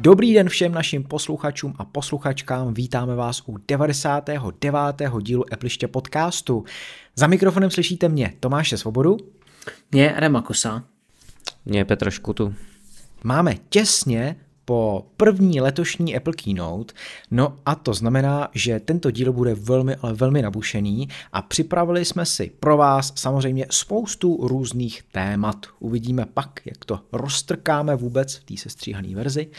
Dobrý den všem našim posluchačům a posluchačkám, vítáme vás u 99. dílu Appliště podcastu. Za mikrofonem slyšíte mě, Tomáše Svobodu. Mě Adama Kosa. Mě Petra Škutu. Máme těsně po první letošní Apple Keynote, no a to znamená, že tento díl bude velmi, ale velmi nabušený a připravili jsme si pro vás samozřejmě spoustu různých témat. Uvidíme pak, jak to roztrkáme vůbec v té sestříhané verzi.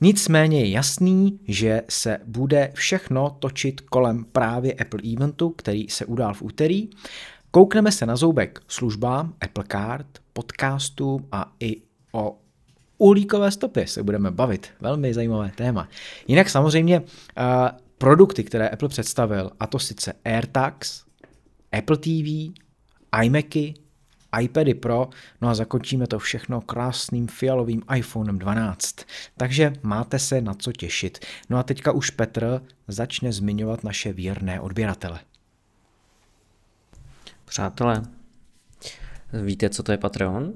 Nicméně je jasný, že se bude všechno točit kolem právě Apple eventu, který se udál v úterý. Koukneme se na zoubek službám, Apple Card, podcastům a i o uhlíkové stopy se budeme bavit. Velmi zajímavé téma. Jinak samozřejmě uh, produkty, které Apple představil, a to sice AirTags, Apple TV, iMacy, iPady Pro, no a zakončíme to všechno krásným fialovým iPhonem 12. Takže máte se na co těšit. No a teďka už Petr začne zmiňovat naše věrné odběratele. Přátelé, víte, co to je Patreon?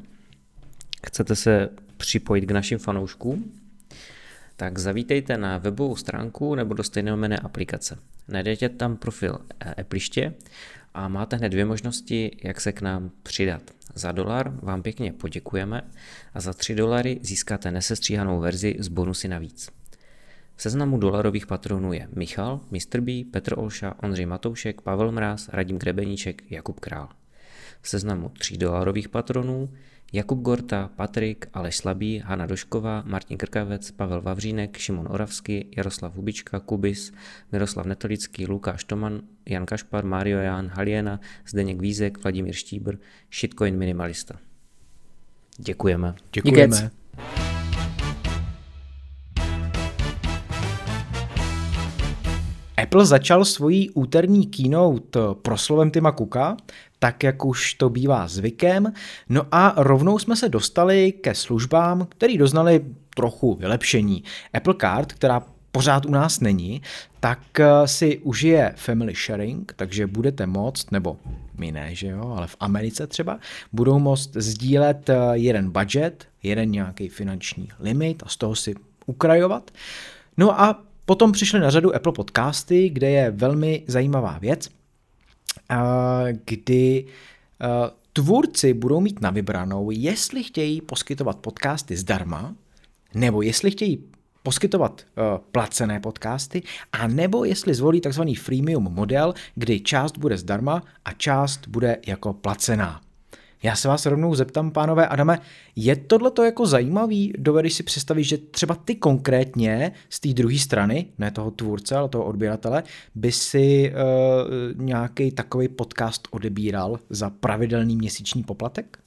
Chcete se připojit k našim fanouškům? Tak zavítejte na webovou stránku nebo do stejnojmenné aplikace. Najdete tam profil Appliště a máte hned dvě možnosti, jak se k nám přidat. Za dolar vám pěkně poděkujeme a za 3 dolary získáte nesestříhanou verzi s bonusy navíc. V seznamu dolarových patronů je Michal, Mr. B, Petr Olša, Ondřej Matoušek, Pavel Mráz, Radim Grebeníček, Jakub Král. V seznamu 3 dolarových patronů Jakub Gorta, Patrik, Aleš Slabý, Hanna Došková, Martin Krkavec, Pavel Vavřínek, Šimon Oravský, Jaroslav Hubička, Kubis, Miroslav Netolický, Lukáš Toman, Jan Kašpar, Mario Jan, Haliena, Zdeněk Vízek, Vladimír Štíbr, Shitcoin Minimalista. Děkujeme. Děkujeme. Díkec. Apple začal svojí úterní keynote proslovem Tima Cooka, tak jak už to bývá zvykem. No a rovnou jsme se dostali ke službám, které doznali trochu vylepšení. Apple Card, která pořád u nás není, tak eh, si užije family sharing, takže budete moct, nebo my ne, že jo, ale v Americe třeba, budou moct sdílet eh, jeden budget, jeden nějaký finanční limit a z toho si ukrajovat. No a potom přišly na řadu Apple podcasty, kde je velmi zajímavá věc, kdy tvůrci budou mít na vybranou, jestli chtějí poskytovat podcasty zdarma, nebo jestli chtějí poskytovat uh, placené podcasty, a nebo jestli zvolí takzvaný freemium model, kdy část bude zdarma a část bude jako placená. Já se vás rovnou zeptám, pánové Adame, je tohle to jako zajímavý? Dovedeš si představit, že třeba ty konkrétně z té druhé strany, ne toho tvůrce, ale toho odběratele, by si uh, nějaký takový podcast odebíral za pravidelný měsíční poplatek?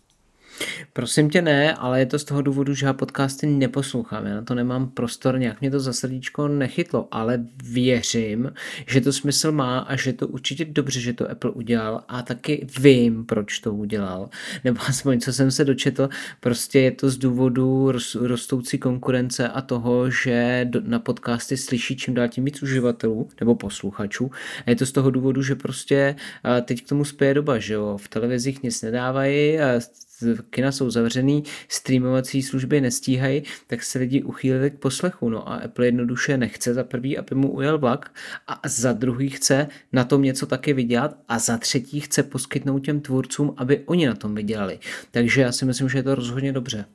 Prosím tě ne, ale je to z toho důvodu, že já podcasty neposlouchám. Já na to nemám prostor, nějak mě to za srdíčko nechytlo, ale věřím, že to smysl má a že to určitě dobře, že to Apple udělal a taky vím, proč to udělal. Nebo aspoň, co jsem se dočetl, prostě je to z důvodu rostoucí konkurence a toho, že na podcasty slyší čím dál tím víc uživatelů nebo posluchačů. A je to z toho důvodu, že prostě teď k tomu spěje doba, že jo, v televizích nic nedávají, kina jsou zavřený, streamovací služby nestíhají, tak se lidi uchýlili k poslechu. No a Apple jednoduše nechce za prvý, aby mu ujel vlak a za druhý chce na tom něco taky vydělat a za třetí chce poskytnout těm tvůrcům, aby oni na tom vydělali. Takže já si myslím, že je to rozhodně dobře.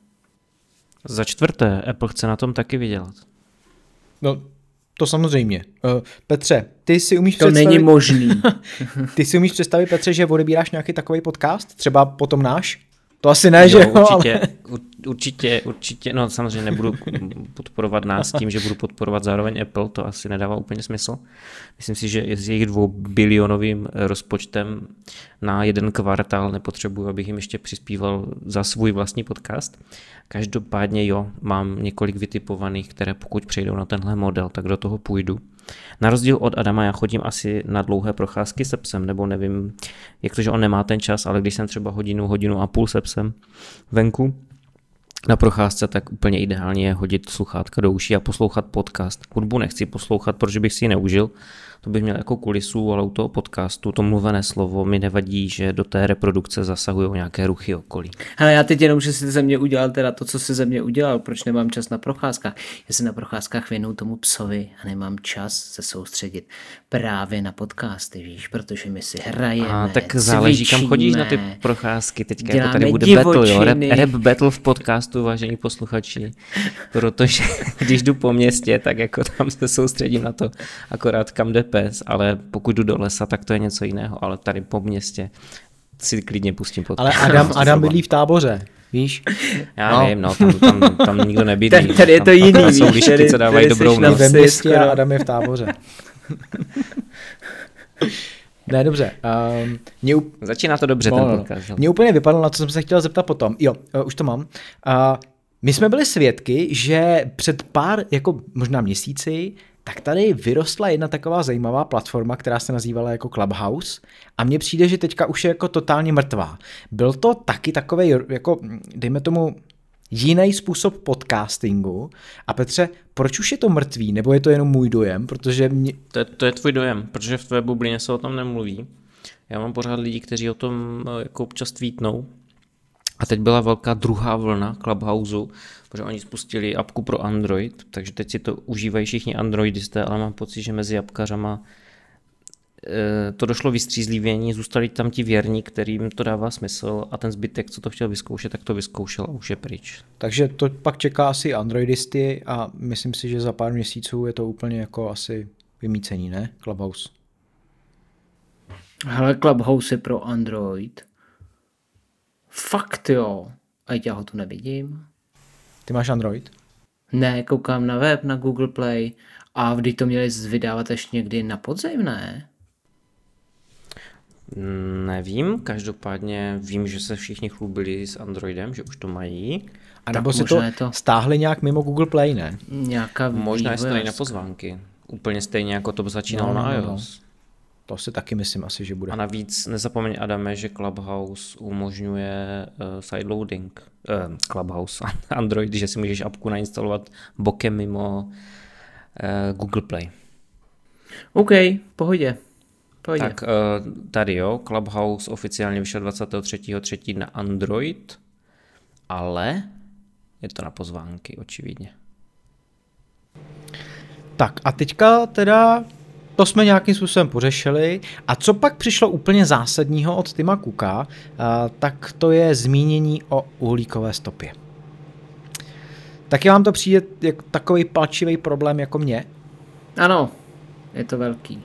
Za čtvrté, Apple chce na tom taky vydělat. No, to samozřejmě. Uh, Petře, ty si umíš to představit... není možný. ty si umíš představit, Petře, že odebíráš nějaký takový podcast? Třeba potom náš? To asi ne, jo, že jo? Určitě, ale... určitě, určitě, no samozřejmě nebudu podporovat nás tím, že budu podporovat zároveň Apple, to asi nedává úplně smysl. Myslím si, že s jejich dvou bilionovým rozpočtem na jeden kvartál nepotřebuji, abych jim ještě přispíval za svůj vlastní podcast. Každopádně jo, mám několik vytipovaných, které pokud přejdou na tenhle model, tak do toho půjdu. Na rozdíl od Adama já chodím asi na dlouhé procházky se psem, nebo nevím, jak to, že on nemá ten čas, ale když jsem třeba hodinu, hodinu a půl se psem venku, na procházce, tak úplně ideálně je hodit sluchátka do uší a poslouchat podcast. Hudbu nechci poslouchat, protože bych si ji neužil, to bych měl jako kulisu, ale u toho podcastu to mluvené slovo mi nevadí, že do té reprodukce zasahují nějaké ruchy okolí. Ale já teď jenom, že si ze mě udělal teda to, co si ze mě udělal, proč nemám čas na procházkách. Já se na procházkách věnu tomu psovi a nemám čas se soustředit právě na podcasty, víš, protože my si hrajeme, A tak záleží, kam chodíš na ty procházky. Teďka jako tady bude divočiny. battle, jo? Rap, rap battle v podcastu, vážení posluchači. Protože když jdu po městě, tak jako tam se soustředím na to, akorát kam jde pes, ale pokud jdu do lesa, tak to je něco jiného, ale tady po městě si klidně pustím podcast. Ale Adam, Adam bydlí v táboře, víš? Já No. no. vím, no, tam, tam, tam nikdo nebydlí. Tady- tady je tam, to jiný, tam jsou víš, lišky, tady- co dávají tady dobrou noc. ve městě a Adam je v táboře. ne, dobře. Um, mě, up- Začíná to dobře, No, ten no, no. podcast. hele. Mě úplně vypadlo, na co jsem se chtěl zeptat potom. Jo, uh, už to mám. Uh, my jsme byli svědky, že před pár, jako možná měsíci, tak tady vyrostla jedna taková zajímavá platforma, která se nazývala jako Clubhouse a mně přijde, že teďka už je jako totálně mrtvá. Byl to taky takový, jako, dejme tomu, jiný způsob podcastingu. A Petře, proč už je to mrtvý, nebo je to jenom můj dojem? Protože mě, To je, to je tvůj dojem, protože v tvé bublině se o tom nemluví. Já mám pořád lidi, kteří o tom eh, jako občas tweetnou. A teď byla velká druhá vlna Clubhouseu, protože oni spustili apku pro Android, takže teď si to užívají všichni androidisté, ale mám pocit, že mezi apkařama eh, to došlo vystřízlivění, zůstali tam ti věrní, kterým to dává smysl a ten zbytek, co to chtěl vyzkoušet, tak to vyzkoušel a už je pryč. Takže to pak čeká asi androidisty a myslím si, že za pár měsíců je to úplně jako asi vymícení, ne? Clubhouse. Hele, Clubhouse je pro Android. Fakt jo. A já ho tu nevidím. Ty máš Android? Ne, koukám na web, na Google Play a vždy to měli vydávat ještě někdy na podzim, ne? Nevím, každopádně vím, že se všichni chlubili s Androidem, že už to mají. A nebo si to, to- stáhli nějak mimo Google Play, ne? Nějaká Možná je to na pozvánky. Úplně stejně jako to začínalo No, no, na no, no. To si taky myslím asi, že bude. A navíc nezapomeň, Adame, že Clubhouse umožňuje uh, sideloading. Uh, Clubhouse, Android, že si můžeš apku nainstalovat bokem mimo uh, Google Play. OK, v pohodě. Pohodě. Tak uh, tady jo, Clubhouse oficiálně vyšel 23.3. na Android, ale je to na pozvánky, očividně. Tak a teďka teda to jsme nějakým způsobem pořešili. A co pak přišlo úplně zásadního od Tima Kuka, a, tak to je zmínění o uhlíkové stopě. Taky vám to přijde jako takový palčivý problém jako mě? Ano, je to velký.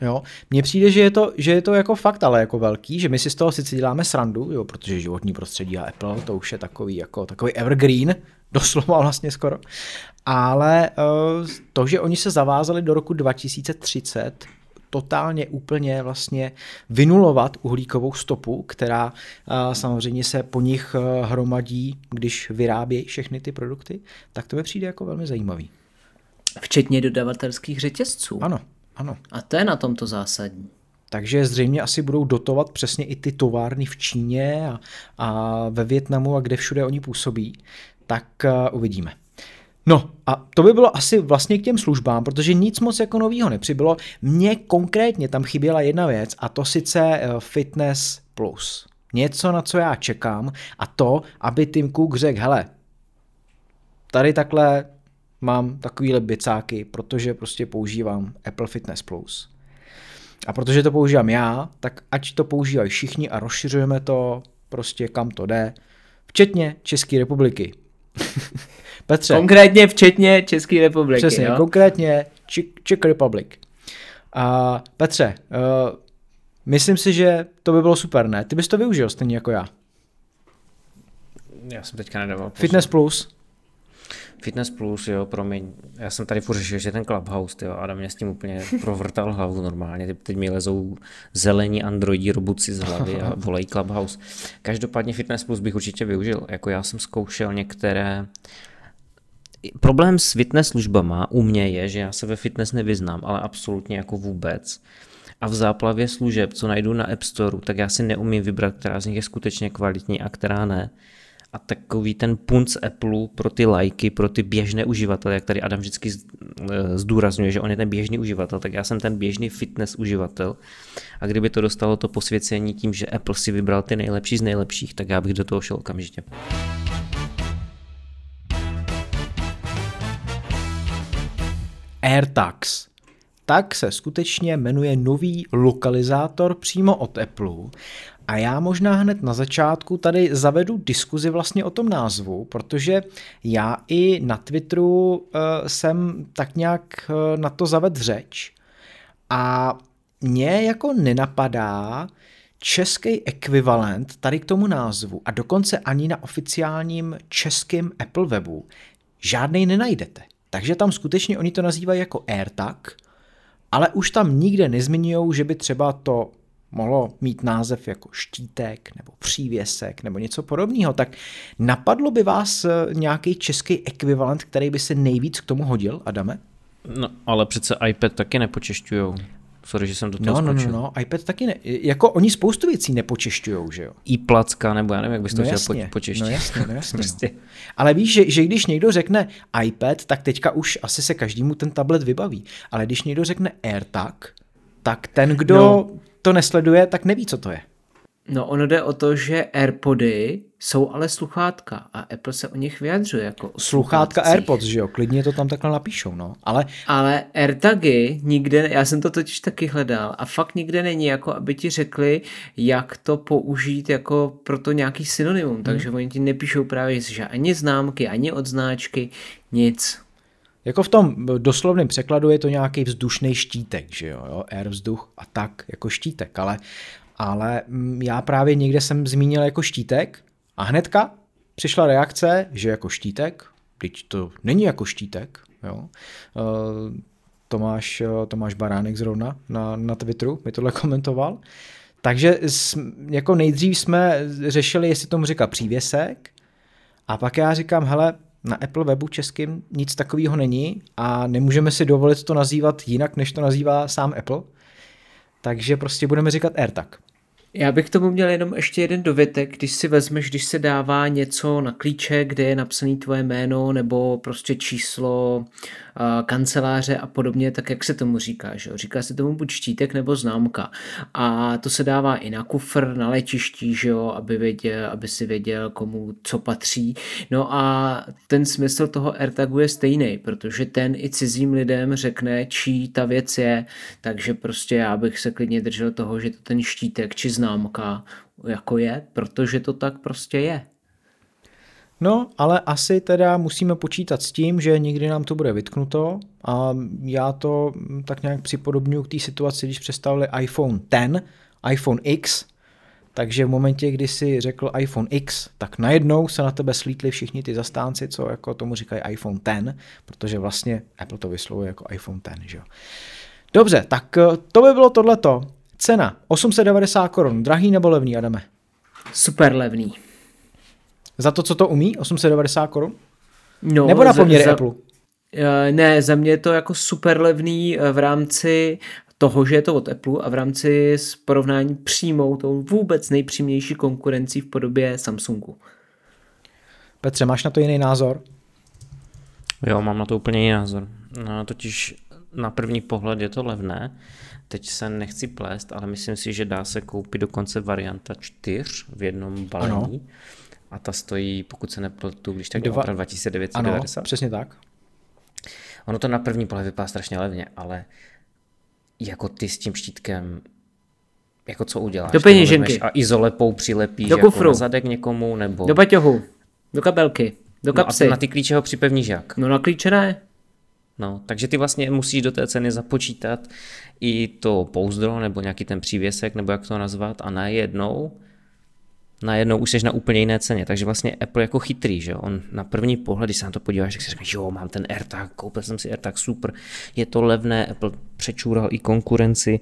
Jo, mně přijde, že je, to, že je to jako fakt ale jako velký, že my si z toho sice děláme srandu, jo, protože životní prostředí a Apple, to už je takový jako takový evergreen, doslova vlastně skoro, ale uh, to, že oni se zavázali do roku 2030 totálně úplně vlastně vynulovat uhlíkovou stopu, která uh, samozřejmě se po nich uh, hromadí, když vyrábějí všechny ty produkty, tak to mi přijde jako velmi zajímavý. Včetně dodavatelských řetězců. Ano, ano. A to je na tomto zásadní. Takže zřejmě asi budou dotovat přesně i ty továrny v Číně a, a ve Větnamu a kde všude oni působí. Tak uh, uvidíme. No a to by bylo asi vlastně k těm službám, protože nic moc jako novýho nepřibylo. Mně konkrétně tam chyběla jedna věc a to sice uh, Fitness Plus. Něco, na co já čekám a to, aby Tim Cook řekl, hele, tady takhle mám takovýhle bicáky, protože prostě používám Apple Fitness Plus. A protože to používám já, tak ať to používají všichni a rozšiřujeme to prostě kam to jde, včetně České republiky. Petře, Konkrétně včetně České republiky. přesně, jo? konkrétně Czech, Republic. A Petře, uh, myslím si, že to by bylo super, ne? Ty bys to využil stejně jako já. Já jsem teďka nedával pozor. Fitness Plus, Fitness Plus, jo, promiň. Já jsem tady furt řešil, že ten Clubhouse, jo, Adam mě s tím úplně provrtal hlavu normálně. Teď- Teď mi lezou zelení androidi robuci z hlavy a volají Clubhouse. Každopádně Fitness Plus bych určitě využil. Jako já jsem zkoušel některé Problém s fitness službama u mě je, že já se ve fitness nevyznám, ale absolutně jako vůbec. A v záplavě služeb, co najdu na App Store, tak já si neumím vybrat, která z nich je skutečně kvalitní a která ne. A takový ten punc Apple pro ty lajky, pro ty běžné uživatele, jak tady Adam vždycky eh, zdůrazňuje, že on je ten běžný uživatel, tak já jsem ten běžný fitness uživatel a kdyby to dostalo to posvěcení tím, že Apple si vybral ty nejlepší z nejlepších, tak já bych do toho šel okamžitě. AirTags. Tak se skutečně jmenuje nový lokalizátor přímo od Apple a já možná hned na začátku tady zavedu diskuzi vlastně o tom názvu, protože já i na Twitteru uh, jsem tak nějak uh, na to zaved řeč a mě jako nenapadá český ekvivalent tady k tomu názvu a dokonce ani na oficiálním českém Apple webu žádnej nenajdete. Takže tam skutečně oni to nazývají jako AirTag, ale už tam nikde nezmiňují, že by třeba to mohlo mít název jako štítek nebo přívěsek nebo něco podobného, tak napadlo by vás eh, nějaký český ekvivalent, který by se nejvíc k tomu hodil, Adame? No, ale přece iPad taky nepočešťujou. Sorry, že jsem do toho no, no, no, no, iPad taky ne. Jako oni spoustu věcí nepočešťujou, že jo? I placka, nebo já nevím, jak bys to no chtěl po, počeštit. No jasně, no jasně. prostě. no. Ale víš, že, že když někdo řekne iPad, tak teďka už asi se každému ten tablet vybaví. Ale když někdo řekne AirTag, tak ten, kdo no. To nesleduje, tak neví, co to je. No ono jde o to, že AirPody jsou ale sluchátka a Apple se o nich vyjadřuje jako o Sluchátka AirPods, že jo, klidně to tam takhle napíšou, no, ale... Ale AirTagy nikde, já jsem to totiž taky hledal a fakt nikde není, jako aby ti řekli, jak to použít jako pro to nějaký synonymum, hmm. takže oni ti nepíšou právě, že ani známky, ani odznáčky, nic. Jako v tom doslovném překladu je to nějaký vzdušný štítek, že jo, jo, air vzduch a tak jako štítek, ale ale mm, já právě někde jsem zmínil jako štítek a hnedka přišla reakce, že jako štítek, teď to není jako štítek, jo. Eh, Tomáš, eh, Tomáš Baránek zrovna na, na Twitteru mi tohle komentoval. Takže jako nejdřív jsme řešili, jestli tomu říká přívěsek, a pak já říkám, hele, na Apple webu českým nic takového není a nemůžeme si dovolit to nazývat jinak, než to nazývá sám Apple. Takže prostě budeme říkat AirTag. Já bych tomu měl jenom ještě jeden dovětek, když si vezmeš, když se dává něco na klíče, kde je napsané tvoje jméno nebo prostě číslo kanceláře a podobně, tak jak se tomu říká, že? Říká se tomu buď štítek nebo známka. A to se dává i na kufr, na letišti, že aby, věděl, aby si věděl, komu co patří. No a ten smysl toho AirTagu je stejný, protože ten i cizím lidem řekne, čí ta věc je, takže prostě já bych se klidně držel toho, že to ten štítek či známka jako je, protože to tak prostě je. No, ale asi teda musíme počítat s tím, že někdy nám to bude vytknuto a já to tak nějak připodobňuji k té situaci, když představili iPhone 10, iPhone X, takže v momentě, kdy si řekl iPhone X, tak najednou se na tebe slítli všichni ty zastánci, co jako tomu říkají iPhone 10, protože vlastně Apple to vyslovuje jako iPhone 10, že jo. Dobře, tak eh, to by bylo tohleto. Cena 890 korun, drahý nebo levný, Adame? Super levný. Za to, co to umí, 890 korun? No, nebo na poměry za, Apple? Eh, ne, za mě je to jako super levný eh, v rámci toho, že je to od Apple a v rámci s porovnání přímou tou vůbec nejpřímější konkurencí v podobě Samsungu. Petře, máš na to jiný názor? Jo, mám na to úplně jiný názor. No, totiž na první pohled je to levné, teď se nechci plést, ale myslím si, že dá se koupit dokonce varianta 4 v jednom balení. Ano. A ta stojí, pokud se nepletu, když tak Dva... 2990. Ano, přesně tak. Ono to na první pohled vypadá strašně levně, ale jako ty s tím štítkem jako co uděláš? Do peněženky. A izolepou přilepíš do kufru. Jako na zadek někomu, nebo... Do baťohu, do kabelky, do kapsy. No a na ty klíče ho připevníš jak? No na klíče ne. No, takže ty vlastně musíš do té ceny započítat i to pouzdro nebo nějaký ten přívěsek, nebo jak to nazvat, a najednou najednou už jsi na úplně jiné ceně. Takže vlastně Apple jako chytrý, že on na první pohled, když se na to podíváš, tak si řekneš, jo, mám ten AirTag, koupil jsem si AirTag, super, je to levné, Apple přečůral i konkurenci,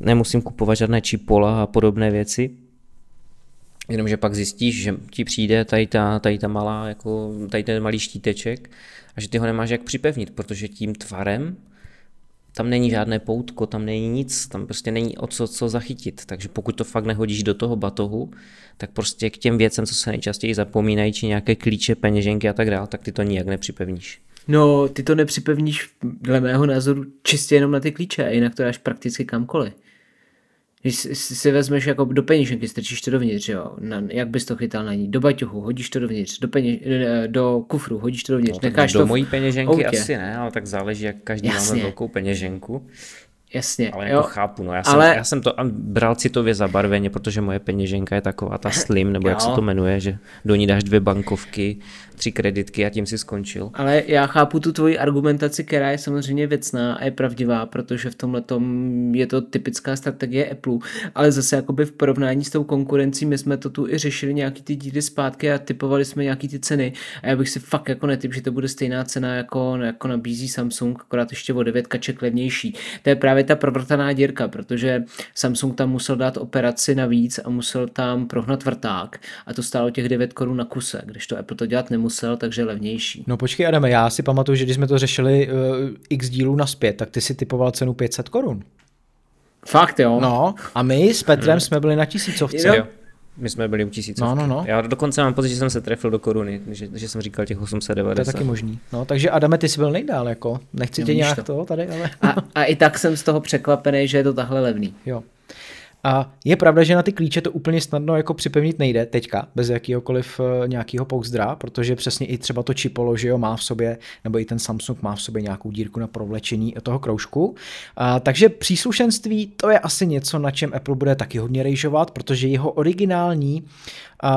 nemusím kupovat žádné čipola a podobné věci. Jenomže pak zjistíš, že ti přijde tady ta, tady ta malá, jako tady ten malý štíteček a že ty ho nemáš jak připevnit, protože tím tvarem tam není žádné poutko, tam není nic, tam prostě není o co, co zachytit. Takže pokud to fakt nehodíš do toho batohu, tak prostě k těm věcem, co se nejčastěji zapomínají, či nějaké klíče, peněženky a tak dále, tak ty to nijak nepřipevníš. No, ty to nepřipevníš dle mého názoru čistě jenom na ty klíče, jinak to dáš prakticky kamkoliv. Když si vezmeš jako do peněženky, strčíš to dovnitř, jo, na, jak bys to chytal na ní, do baťuchu, hodíš to dovnitř, do, peněž, do kufru, hodíš to dovnitř, no, necháš do to v mojí peněženky autě. asi ne, ale tak záleží, jak každý Jasně. máme velkou peněženku. Jasně, Ale jo. jako chápu, no já jsem, ale- já jsem to bral citově zabarveně, protože moje peněženka je taková ta slim, nebo jak se Jo. to jmenuje, že do ní dáš dvě bankovky, tři kreditky a tím si skončil. Ale já chápu tu tvoji argumentaci, která je samozřejmě věcná a je pravdivá, protože v tomhle je to typická strategie Apple, ale zase jakoby v porovnání s tou konkurencí, my jsme to tu i řešili nějaký ty díly zpátky a typovali jsme nějaký ty ceny a já bych si fakt jako netyp, že to bude stejná cena jako, jako nabízí Samsung, akorát ještě o 9 kaček levnější. To je právě ta provrtaná dírka, protože Samsung tam musel dát operaci navíc a musel tam prohnat vrták a to stálo těch 9 korun na kuse, když to Apple to dělat nemusel, takže levnější. No počkej Adame, já si pamatuju, že když jsme to řešili uh, x dílů naspět, tak ty si typoval cenu 500 korun. Fakt jo? No a my s Petrem jsme byli na tisícovce. Jo. My jsme byli u tisícovky. No, no, no. Já dokonce mám pocit, že jsem se trefil do koruny, že, že jsem říkal těch To je 890. taky možný. No, takže Adame, ty jsi byl nejdál, jako. Nechci tě nějak to. to tady, ale... A, a i tak jsem z toho překvapený, že je to takhle levný. Jo. A je pravda, že na ty klíče to úplně snadno jako připevnit nejde teďka, bez jakýhokoliv uh, nějakého pouzdra, protože přesně i třeba to čipolo, že jo, má v sobě, nebo i ten Samsung má v sobě nějakou dírku na provlečení toho kroužku. A, takže příslušenství, to je asi něco, na čem Apple bude taky hodně rejžovat, protože jeho originální uh,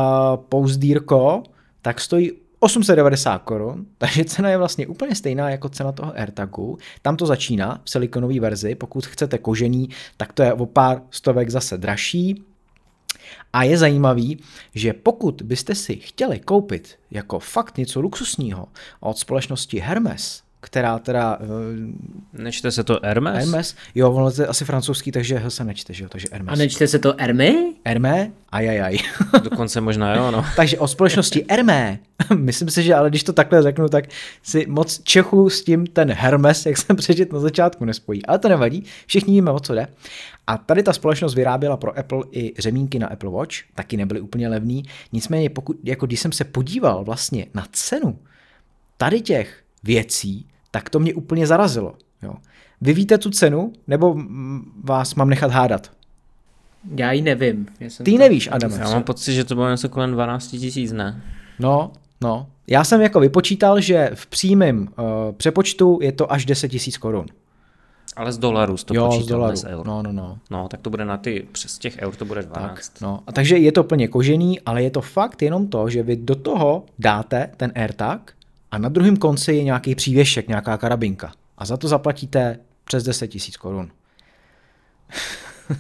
pouzdírko tak stojí 890 korun, takže cena je vlastně úplně stejná jako cena toho AirTagu. Tam to začíná v silikonové verzi, pokud chcete kožený, tak to je o pár stovek zase dražší. A je zajímavý, že pokud byste si chtěli koupit jako fakt něco luxusního od společnosti Hermes, která teda uh, Nečte se to Hermes? Hermes, jo, ono to je asi francouzský, takže se nečte, že jo, takže Hermes. A nečte se to Hermé? Hermé, ajajaj. Dokonce možná jo, no. Takže o společnosti Hermé, myslím si, že ale když to takhle řeknu, tak si moc Čechů s tím ten Hermes, jak jsem přečet na začátku, nespojí. Ale to nevadí, všichni víme, o co jde. A tady ta společnost vyráběla pro Apple i řemínky na Apple Watch, taky nebyly úplně levný. Nicméně, pokud, jako když jsem se podíval vlastně na cenu tady těch věcí, tak to mě úplně zarazilo. Jo. Vy víte tu cenu, nebo vás mám nechat hádat? Já ji nevím. Já jsem Ty to- nevíš, Adame. Já mám pocit, že to bylo něco kolem 12 tisíc, ne? No, no. Já jsem jako vypočítal, že v přímém uh, přepočtu je to až 10 tisíc korun. Ale z dolarů to Jo, z počítal, dolaru. z eur. No, no, no. No, tak to bude na ty, přes těch eur to bude 12. Tak, no. A takže je to plně kožený, ale je to fakt jenom to, že vy do toho dáte ten AirTag a na druhém konci je nějaký přívěšek, nějaká karabinka. A za to zaplatíte přes 10 tisíc korun.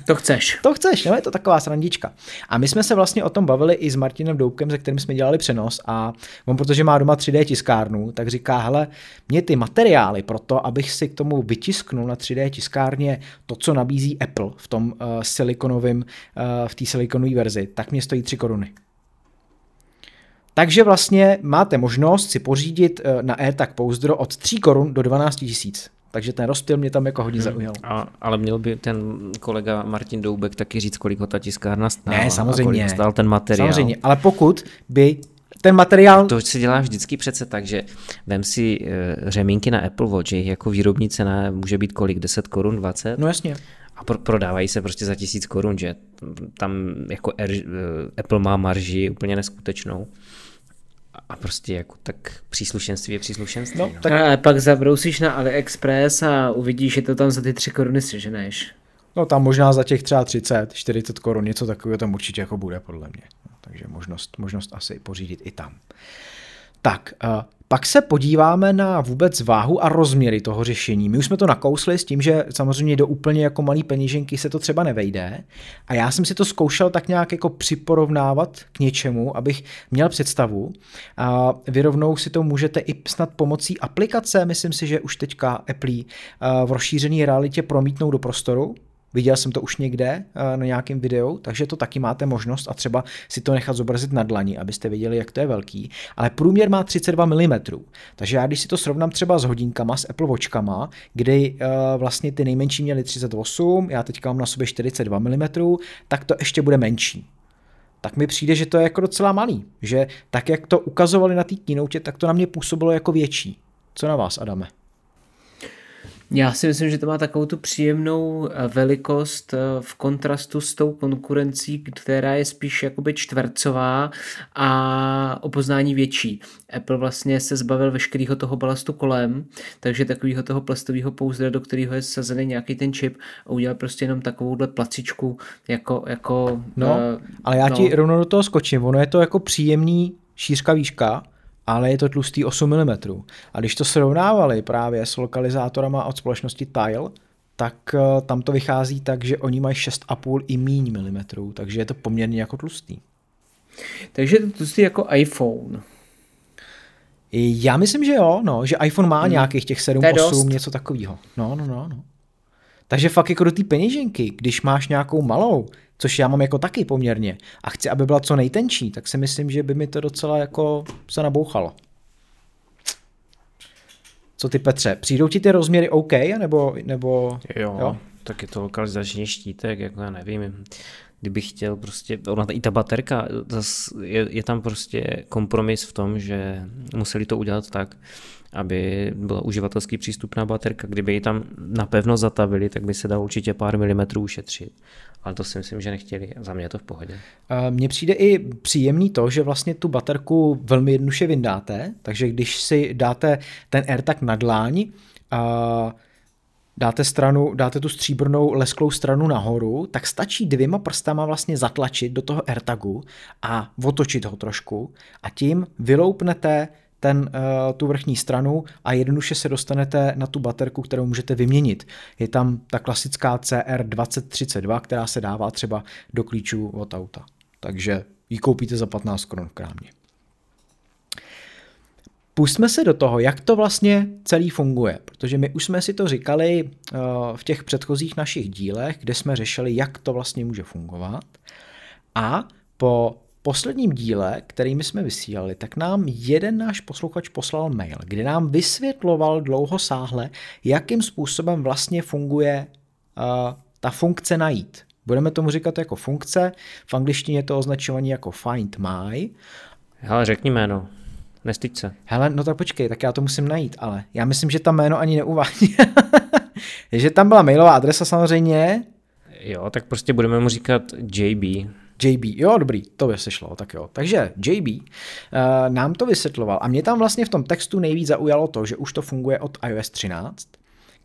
To chceš. To chceš, no je to taková srandička. A my jsme se vlastně o tom bavili i s Martinem Doubkem, se kterým jsme dělali přenos a on, protože má doma 3D tiskárnu, tak říká, hele, mě ty materiály pro to, abych si k tomu vytisknul na 3D tiskárně to, co nabízí Apple v tom uh, silikonovém, uh, v té silikonové verzi, tak mě stojí 3 koruny. Takže vlastně máte možnost si pořídit eh, na AirTag pouzdro od 3 korun do 12 tisíc. Takže ten rozptyl mě tam jako hodně zaujal. A, ale měl by ten kolega Martin Doubek taky říct, kolik ho ta tiskárna stála. Ne, A samozřejmě. kolik stál ten materiál. Samozřejmě, ale pokud by ten materiál... To se dělá vždycky přece tak, že vem si uh, řemínky na Apple Watch, jejich jako výrobní cena může být kolik, 10 korun, 20? No jasně. A pro, prodávají se prostě za tisíc korun, že tam jako Air, uh, Apple má marži úplně neskutečnou. A prostě jako tak příslušenství je příslušenství. No, No, tak- Tak... Ale pak zabrousíš na AliExpress a uvidíš, že to tam za ty tři koruny seženeš. No tam možná za těch třeba 30, 40 korun, něco takového tam určitě jako bude podle mě. No, takže možnost, možnost asi pořídit i tam. Tak, uh, pak se podíváme na vůbec váhu a rozměry toho řešení. My už jsme to nakousli s tím, že samozřejmě do úplně jako malý peněženky se to třeba nevejde. A já jsem si to zkoušel tak nějak jako připorovnávat k něčemu, abych měl představu. A vy rovnou si to můžete i snad pomocí aplikace, myslím si, že už teďka Apple uh, v rozšířené realitě promítnou do prostoru, viděl jsem to už někde uh, na nějakém videu, takže to taky máte možnost a třeba si to nechat zobrazit na dlani, abyste věděli, jak to je velký. Ale průměr má 32 mm, takže já když si to srovnám třeba s hodinkama, s Apple Watchkama, kdy uh, vlastně ty nejmenší měly 38, já teďka mám na sobě 42 mm, tak to ještě bude menší tak mi přijde, že to je jako docela malý. Že tak, jak to ukazovali na té keynote, tak to na mě působilo jako větší. Co na vás, Adame? Já si myslím, že to má takovou tu příjemnou eh, velikost eh, v kontrastu s tou konkurencí, která je spíš jakoby čtvercová a opoznání větší. Apple vlastně se zbavil veškerého toho balastu kolem, takže takového toho plastového pouzdra, do kterého je sazený nějaký ten čip a udělal prostě jenom takovouhle placičku jako, jako No, uh, ale já no. ti rovnou do toho skočím. Ono je to jako příjemný šířka výška, ale je to tlustý 8 mm. A když to srovnávali právě s lokalizátorama od společnosti Tile, tak eh, tam to vychází tak, že oni mají 6,5 i míň milimetrů, takže je to poměrně jako tlustý. Takže je to tlustý jako iPhone. Já myslím, že jo, no, že iPhone má hmm. nějakých těch 7, 8, něco takového. No, no, no, no. Takže fakt jako do té peněženky, když máš nějakou malou, což já mám jako taky poměrně, a chci, aby byla co nejtenčí, tak si myslím, že by mi to docela jako se nabouchalo. Co ty Petře, přijdou ti ty rozměry OK, nebo, nebo jo, jo? tak je to lokalizační štítek, jako já nevím, kdybych chtěl prostě, ona i ta baterka, je, je tam prostě kompromis v tom, že museli to udělat tak, aby byla uživatelsky přístupná baterka. Kdyby ji tam napevno zatavili, tak by se dalo určitě pár milimetrů ušetřit. Ale to si myslím, že nechtěli. Za mě je to v pohodě. Mně přijde i příjemný to, že vlastně tu baterku velmi jednoduše vyndáte, takže když si dáte ten AirTag na dláň, a dáte, stranu, dáte tu stříbrnou lesklou stranu nahoru, tak stačí dvěma prstama vlastně zatlačit do toho AirTagu a otočit ho trošku a tím vyloupnete ten, uh, tu vrchní stranu a jednoduše se dostanete na tu baterku, kterou můžete vyměnit. Je tam ta klasická CR2032, která se dává třeba do klíčů od auta. Takže ji koupíte za 15 korun v krámě. Pustme se do toho, jak to vlastně celý funguje, protože my už jsme si to říkali uh, v těch předchozích našich dílech, kde jsme řešili, jak to vlastně může fungovat. A po posledním díle, který my jsme vysílali, tak nám jeden náš posluchač poslal mail, kde nám vysvětloval dlouho sáhle, jakým způsobem vlastně funguje uh, ta funkce najít. Budeme tomu říkat jako funkce, v angličtině je to označované jako find my. Hele, řekni jméno, nestyď se. Hele, no tak počkej, tak já to musím najít, ale já myslím, že tam jméno ani neuvádí. že tam byla mailová adresa samozřejmě. Jo, tak prostě budeme mu říkat JB. JB, jo, dobrý, to by se šlo, tak jo. Takže JB uh, nám to vysvětloval a mě tam vlastně v tom textu nejvíc zaujalo to, že už to funguje od iOS 13,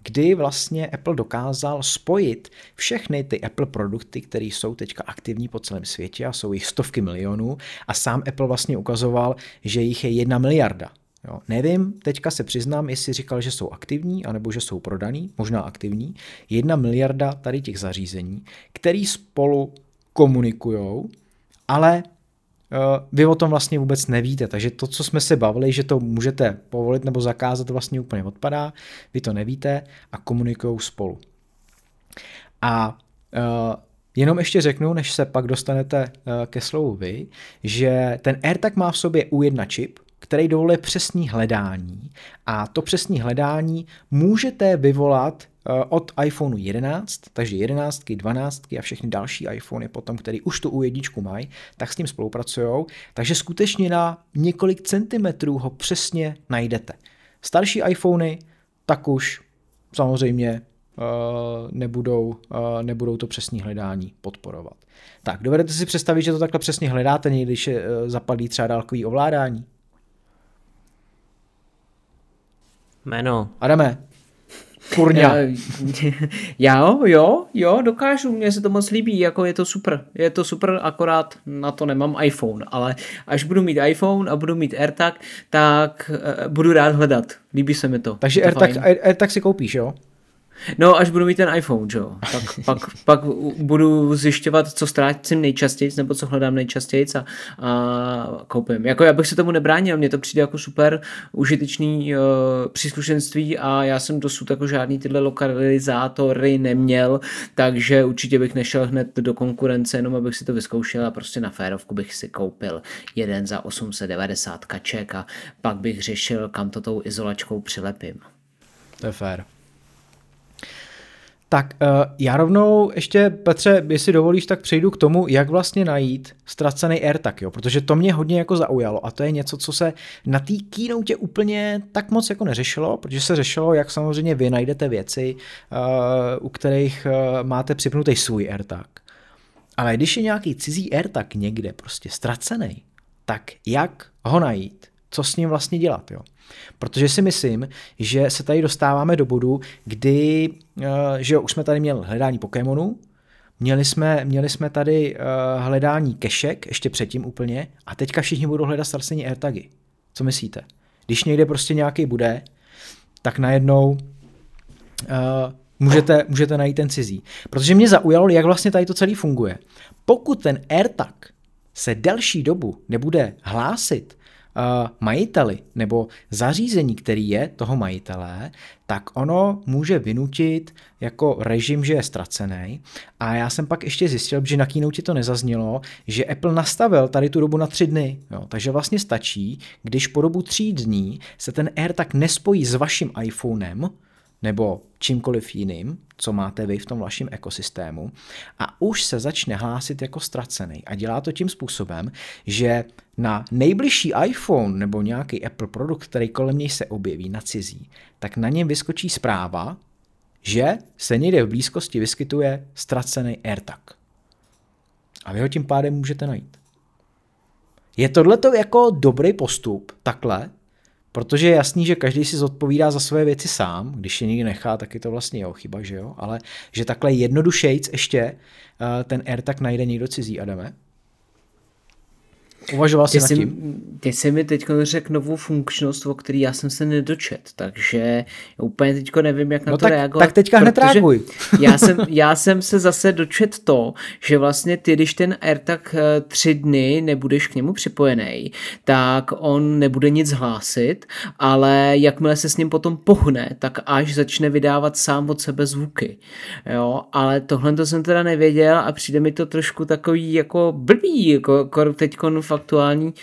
kdy vlastně Apple dokázal spojit všechny ty Apple produkty, které jsou teďka aktivní po celém světě a jsou jich stovky milionů a sám Apple vlastně ukazoval, že jich je jedna miliarda. Jo, nevím, teďka se přiznám, jestli říkal, že jsou aktivní, anebo že jsou prodaný, možná aktivní. Jedna miliarda tady těch zařízení, který spolu komunikujou, ale uh, vy o tom vlastně vůbec nevíte, takže to, co jsme se bavili, že to můžete povolit nebo zakázat, to vlastně úplně odpadá, vy to nevíte a komunikují spolu. A uh, Jenom ještě řeknu, než se pak dostanete uh, ke slovu vy, že ten AirTag má v sobě U1 čip, který dovoluje přesní hledání. A to přesní hledání můžete vyvolat Eh, od iPhoneu 11, takže 11, 12 a všechny další iPhony potom, který už tu U1 mají, tak s ním spolupracují, takže skutečně na několik centimetrů ho přesně najdete. Starší iPhony tak už samozřejmě uh, nebudou, uh, nebudou to přesní hledání podporovat. Tak, dovedete si představit, že to takhle přesně hledáte, někdy, když je, zapadlí třeba dálkový ovládání? Jméno. Adame, Kurňa. Já jo, jo, jo, dokážu, mně se to moc líbí, jako je to super. Je to super, akorát na to nemám iPhone, ale až budu mít iPhone a budu mít AirTag, tak uh, budu rád hledat. Líbí se mi to. Takže to AirTag, Air, AirTag si koupíš, jo? No, až budu mít ten iPhone, jo. Pak, pak, pak budu zjišťovat, co ztrácím nejčastěji, nebo co hledám nejčastěji a, a koupím. Jako já bych se tomu nebránil, mně to přijde jako super užitečný uh, příslušenství a já jsem dosud jako žádný tyhle lokalizátory neměl, takže určitě bych nešel hned do konkurence, jenom abych si to vyzkoušel a prostě na férovku bych si koupil jeden za 890 kaček a pak bych řešil, kam to tou izolačkou přilepím. To je fér. Tak uh, já rovnou ještě, Petře, jestli dovolíš, tak přejdu k tomu, jak vlastně najít ztracený AirTag, jo, protože to mě hodně jako zaujalo a to je něco, co se na té keynote úplně tak moc jako neřešilo, protože se řešilo, jak samozřejmě vy najdete věci, uh, u kterých uh, máte připnutý svůj AirTag. Ale když je nějaký cizí AirTag někde prostě ztracený, tak jak ho najít? Co s ním vlastně dělat, jo? Protože si myslím, že se tady dostáváme do bodu, kdy, eh, že jo, už jsme tady měli hledání Pokémonů, měli jsme, měli jsme tady uh, hledání kešek, ještě předtím úplně, a teďka všichni budou hledat ztracení AirTagy. Co myslíte? Když někde prostě nějaký bude, tak najednou uh, můžete, můžete najít ten cizí. Protože mě zaujalo, jak vlastně tady to celý funguje. Pokud ten AirTag se delší dobu nebude hlásit majiteli nebo zařízení, který je toho majitele, tak ono může vynutit jako režim, že je ztracený. A já jsem pak ještě zjistil, že na keynote to nezaznělo, že Apple nastavil tady tu dobu na tři dny. Jo. Takže vlastně stačí, když po dobu tří dní se ten AirTag nespojí s vaším iPhonem, nebo čímkoliv jiným, co máte vy v tom vašem ekosystému a už se začne hlásit jako ztracený. A dělá to tím způsobem, že na nejbližší iPhone nebo nějaký Apple produkt, který kolem něj se objeví na cizí, tak na něm vyskočí zpráva, že se někde v blízkosti vyskytuje ztracený AirTag. A vy ho tím pádem můžete najít. Je tohleto jako dobrý postup, takhle, Protože je jasný, že každý si zodpovídá za své věci sám, když je někdo nechá, tak je to vlastně jeho chyba, že jo? Ale že takhle jednodušejc ještě uh, ten AirTag najde někdo cizí, Adame? Uvažoval jsi nad tím? Ty jsi mi teď řekl novou funkčnost, o který já jsem se nedočet, takže úplně teď nevím, jak na no to tak, reagovat. Tak teďka hned reaguj. já, jsem, já jsem se zase dočet to, že vlastně ty, když ten AirTag eh, tři dny nebudeš k němu připojený, tak on nebude nic hlásit, ale jakmile se s ním potom pohne, tak až začne vydávat sám od sebe zvuky. Jo, ale tohle to jsem teda nevěděl a přijde mi to trošku takový jako blbý, jako, jako teď v aktuální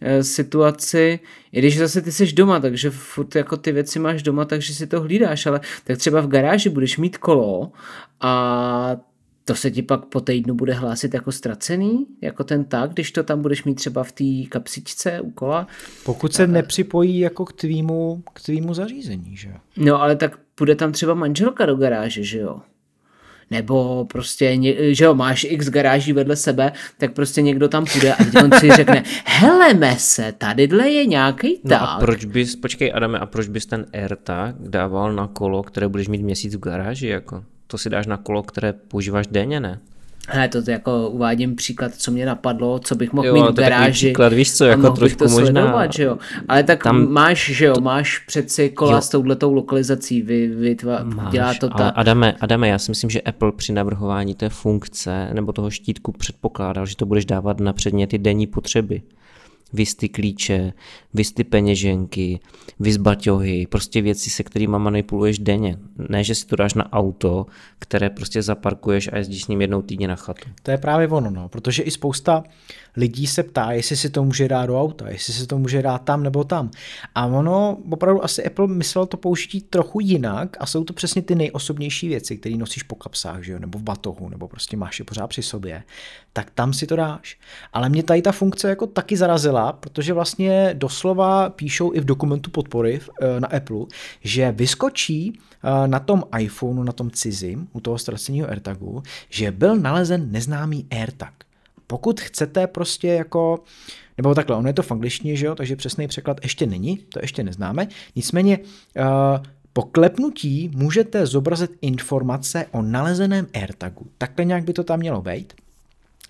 eh, situaci, i když zase ty jsi doma, takže furt jako ty věci máš doma, takže si to hlídáš, ale tak třeba v garáži budeš mít kolo a to se ti pak po týdnu bude hlásit jako ztracený, jako ten tak, když to tam budeš mít třeba v té kapsičce u kola. Pokud se nepřipojí jako k tvýmu, k tvýmu zařízení, že No ale tak bude tam třeba manželka do garáže, že jo? Nebo prostě, že jo, máš x garáží vedle sebe, tak prostě někdo tam půjde a on si řekne, hele mese, tadyhle je nějaký tak. No a proč bys, počkej Adame, a proč bys ten AirTag dával na kolo, které budeš mít měsíc v garáži, jako? To si dáš na kolo, které používáš denně, ne? Hele, to jako uvádím příklad, co mě napadlo, co bych mohl jo, mít v garáži. příklad, víš co, jako trošku to možná. Sledovat, že jo. Ale tak tam, máš, že jo, máš přeci kola jo. s touhletou lokalizací, vy, vytva, máš, dělá to ta... Adame, Adame, já si myslím, že Apple při navrhování té funkce nebo toho štítku předpokládal, že to budeš dávat na předměty denní potřeby vys ty klíče, vys ty peněženky, vys baťohy, prostě věci, se kterými manipuluješ denně. Ne, že si to dáš na auto, které prostě zaparkuješ a jezdíš s ním jednou týdně na chatu. To je právě ono, no, protože i spousta lidí se ptá, jestli si to může dát do auta, jestli si to může dát tam nebo tam. A ono, opravdu asi Apple myslel to použití trochu jinak a jsou to přesně ty nejosobnější věci, které nosíš po kapsách, že jo, nebo v batohu, nebo prostě máš je pořád při sobě, tak tam si to dáš. Ale mě tady ta funkce jako taky zarazila, protože vlastně doslova píšou i v dokumentu podpory eh, na Apple, že vyskočí eh, na tom iPhoneu, na tom cizím, u toho ztraceného AirTagu, že byl nalezen neznámý AirTag. Pokud chcete prostě jako, nebo takhle, ono je to v angličtině, že jo, takže přesný překlad ještě není, to ještě neznáme, nicméně uh, po klepnutí můžete zobrazit informace o nalezeném AirTagu. Takhle nějak by to tam mělo být.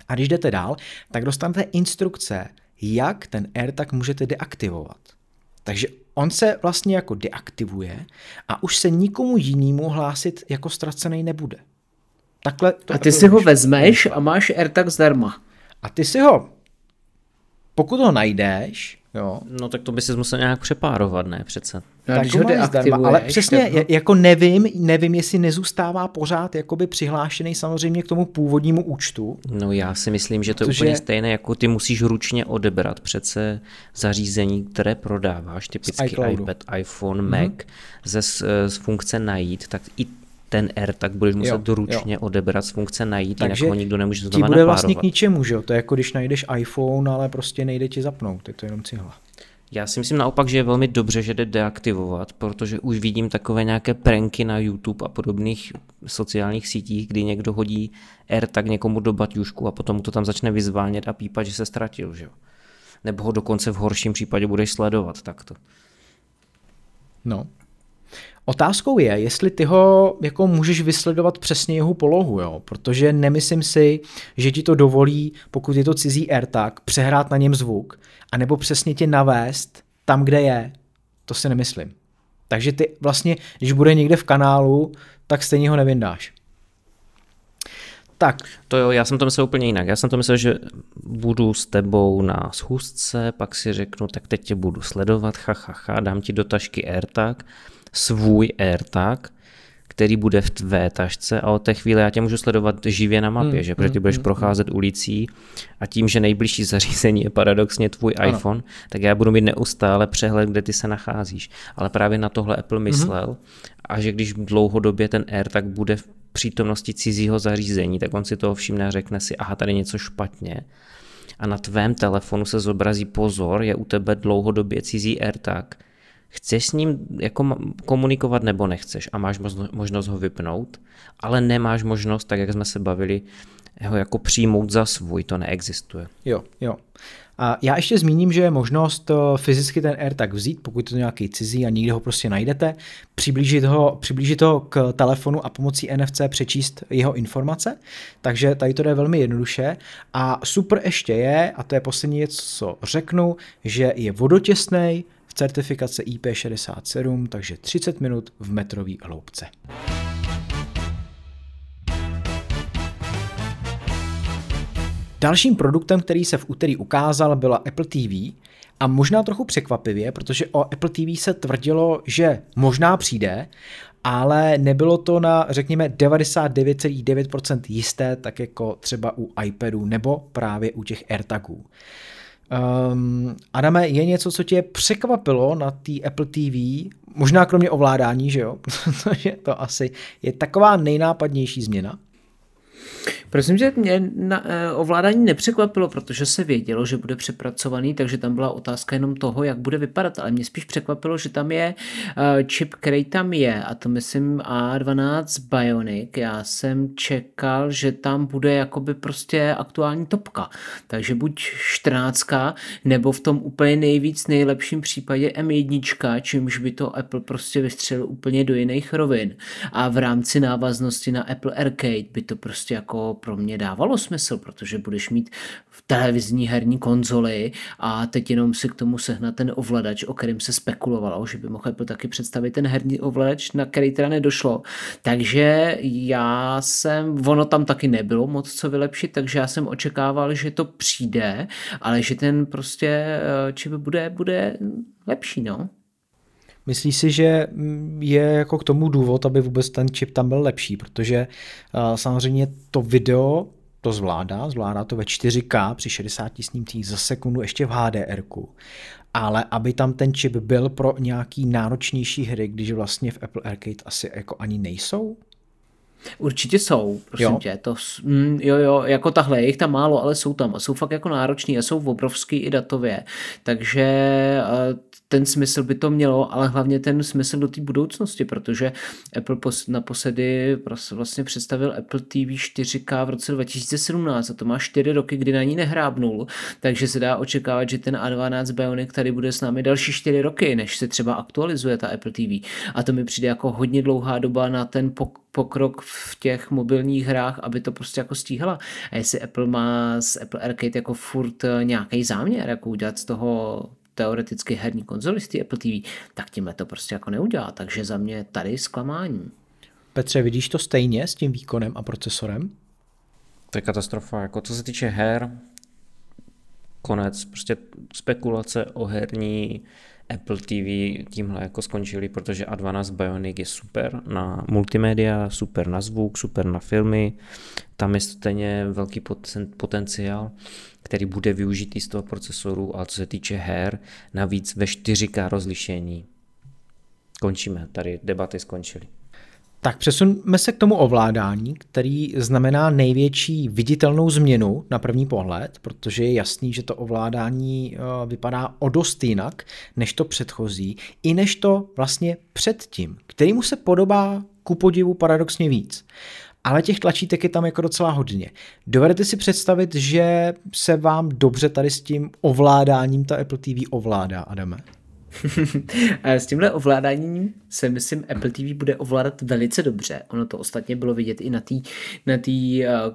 A když jdete dál, tak dostanete instrukce, jak ten AirTag můžete deaktivovat. Takže on se vlastně jako deaktivuje a už se nikomu jinému hlásit jako ztracený nebude. Takhle to a ty si ho vezmeš a máš AirTag zdarma. A ty si ho, pokud ho najdeš, Jo. No tak to by si musel nějak přepárovat, ne přece. No, tak ho zdarma, ale přesně, nebo... jako nevím, nevím, jestli nezůstává pořád jakoby přihlášený samozřejmě k tomu původnímu účtu. No já si myslím, že to je úplně stejné, jako ty musíš ručně odebrat přece zařízení, které prodáváš, typicky iPad, iPhone, mm-hmm. Mac, ze z funkce najít, tak i ten R, tak budeš muset jo, ručně jo. odebrat z funkce najít, Takže jinak ho nikdo nemůže znova ti bude vlastně k ničemu, že jo? To je jako když najdeš iPhone, ale prostě nejde ti zapnout, je to jenom cihla. Já si myslím naopak, že je velmi dobře, že jde deaktivovat, protože už vidím takové nějaké pranky na YouTube a podobných sociálních sítích, kdy někdo hodí tak někomu do baťušku a potom mu to tam začne vyzvánět a pípat, že se ztratil, že jo. Nebo ho dokonce v horším případě budeš sledovat takto. No, Otázkou je, jestli ty ho jako můžeš vysledovat přesně jeho polohu, jo? protože nemyslím si, že ti to dovolí, pokud je to cizí AirTag, přehrát na něm zvuk, anebo přesně tě navést tam, kde je. To si nemyslím. Takže ty vlastně, když bude někde v kanálu, tak stejně ho nevyndáš. Tak. To jo, já jsem to myslel úplně jinak. Já jsem to myslel, že budu s tebou na schůzce, pak si řeknu, tak teď tě budu sledovat, ha, ha, ha, dám ti do tašky AirTag svůj AirTag, který bude v tvé tašce a od té chvíle já tě můžu sledovat živě na mapě, hmm, že? protože ty hmm, budeš hmm, procházet hmm. ulicí a tím, že nejbližší zařízení je paradoxně tvůj ano. iPhone, tak já budu mít neustále přehled, kde ty se nacházíš. Ale právě na tohle Apple hmm. myslel hmm. a že když dlouhodobě ten AirTag bude v přítomnosti cizího zařízení, tak on si toho všimne a řekne si, aha, tady něco špatně a na tvém telefonu se zobrazí pozor, je u tebe dlouhodobě cizí AirTag, Chceš s ním jako komunikovat nebo nechceš a máš možnost ho vypnout, ale nemáš možnost, tak jak jsme se bavili, ho jako přijmout za svůj, to neexistuje. Jo, jo. A já ještě zmíním, že je možnost eh, fyzicky ten AirTag vzít, pokud to nějaký cizí a nikde ho prostě najdete, přiblížit ho, přiblížit ho k telefonu a pomocí NFC přečíst jeho informace. Takže tady to jde velmi jednoduše. A super ještě je, a to je poslední věc, co řeknu, že je vodotěsný, v certifikace IP67, takže 30 minut v metrový hloubce. Dalším produktem, který se v úterý ukázal, byla Apple TV a možná trochu překvapivě, protože o Apple TV se tvrdilo, že možná přijde, ale nebylo to na, řekněme, 99,9% jisté, tak jako třeba u iPadu nebo právě u těch AirTagů. Um, Adame, je něco, co tě překvapilo na té Apple TV, možná kromě ovládání, že jo, to asi je taková nejnápadnější změna? Prosím, že mě na, eh, ovládání nepřekvapilo, protože se vědělo, že bude přepracovaný, takže tam byla otázka jenom toho, jak bude vypadat, ale mě spíš překvapilo, že tam je uh, čip, který tam je, a to myslím A12 Bionic. Já jsem čekal, že tam bude jakoby prostě aktuální topka, takže buď 14, nebo v tom úplně nejvíc nejlepším případě M1, čímž by to Apple prostě vystřelil úplně do jiných rovin. A v rámci návaznosti na Apple Arcade by to prostě jako pro mě dávalo smysl, protože budeš mít v televizní herní konzoli a teď jenom si k tomu sehnat ten ovladač, o kterém se spekulovalo, že by mohl Apple taky představit ten herní ovladač, na který teda nedošlo. Takže já jsem, ono tam taky nebylo moc co vylepšit, takže já jsem očekával, že to přijde, ale že ten prostě eh, čip bude, bude lepší, no. Myslíš si, že je jako k tomu důvod, aby vůbec ten čip tam byl lepší, protože uh, samozřejmě to video to zvládá, zvládá to ve 4K při 60 snímcích za sekundu ještě v HDR, ale aby tam ten čip byl pro nějaký náročnější hry, když vlastně v Apple Arcade asi jako ani nejsou? Určitě jsou, prosím jo. tě. To, mm, jo, jo, jako tahle, je jich tam málo, ale jsou tam a jsou fakt jako náročný a jsou obrovský i datově. Takže ten smysl by to mělo, ale hlavně ten smysl do té budoucnosti, protože Apple naposledy vlastně představil Apple TV 4K v roce 2017 a to má 4 roky, kdy na ní nehrábnul, takže se dá očekávat, že ten A12 Bionic tady bude s námi další 4 roky, než se třeba aktualizuje ta Apple TV. A to mi přijde jako hodně dlouhá doba na ten pokrok v těch mobilních hrách, aby to prostě jako stíhala. A jestli Apple má z Apple Arcade jako furt nějaký záměr, jako udělat z toho teoreticky herní konzoli z Apple TV, tak tímhle to prostě jako neudělá. Takže za mě tady zklamání. Petře, vidíš to stejně s tím výkonem a procesorem? To je katastrofa. Jako co se týče her, konec. Prostě spekulace o herní Apple TV tímhle jako skončili, protože A12 Bionic je super na multimédia, super na zvuk, super na filmy. Tam je stejně velký potenciál, který bude využitý z toho procesoru a co se týče her, navíc ve 4K rozlišení. Končíme, tady debaty skončily. Tak přesuneme se k tomu ovládání, který znamená největší viditelnou změnu na první pohled, protože je jasný, že to ovládání eh, vypadá o dost jinak než to předchozí, i než to vlastně předtím, kterýmu se podobá ku podivu paradoxně víc. Ale těch tlačítek je tam jako docela hodně. Dovedete si představit, že se vám dobře tady s tím ovládáním ta Apple TV ovládá, Adame? s tímhle ovládáním se myslím Apple TV bude ovládat velice dobře. Ono to ostatně bylo vidět i na té na uh,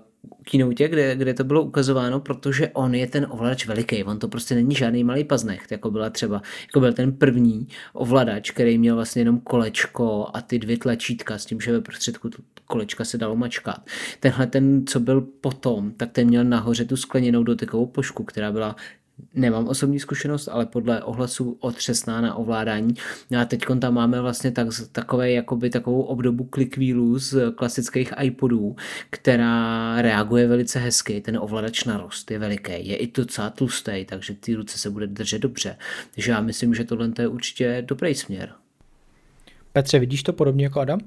kde, kde to bylo ukazováno, protože on je ten ovladač veliký, on to prostě není žádný malý paznecht, jako byla třeba, jako byl ten první ovladač, který měl vlastně jenom kolečko a ty dvě tlačítka s tím, že ve prostředku kolečka se dalo mačkat. Tenhle ten, co byl potom, tak ten měl nahoře tu skleněnou dotykovou pošku, která byla nemám osobní zkušenost, ale podle ohlasu otřesná na ovládání. A teď tam máme vlastně tak, takové, jakoby takovou obdobu click z klasických iPodů, která reaguje velice hezky. Ten ovladač na rost je veliký, je i docela tlustý, takže ty ruce se bude držet dobře. Takže já myslím, že tohle je určitě dobrý směr. Petře, vidíš to podobně jako Adam?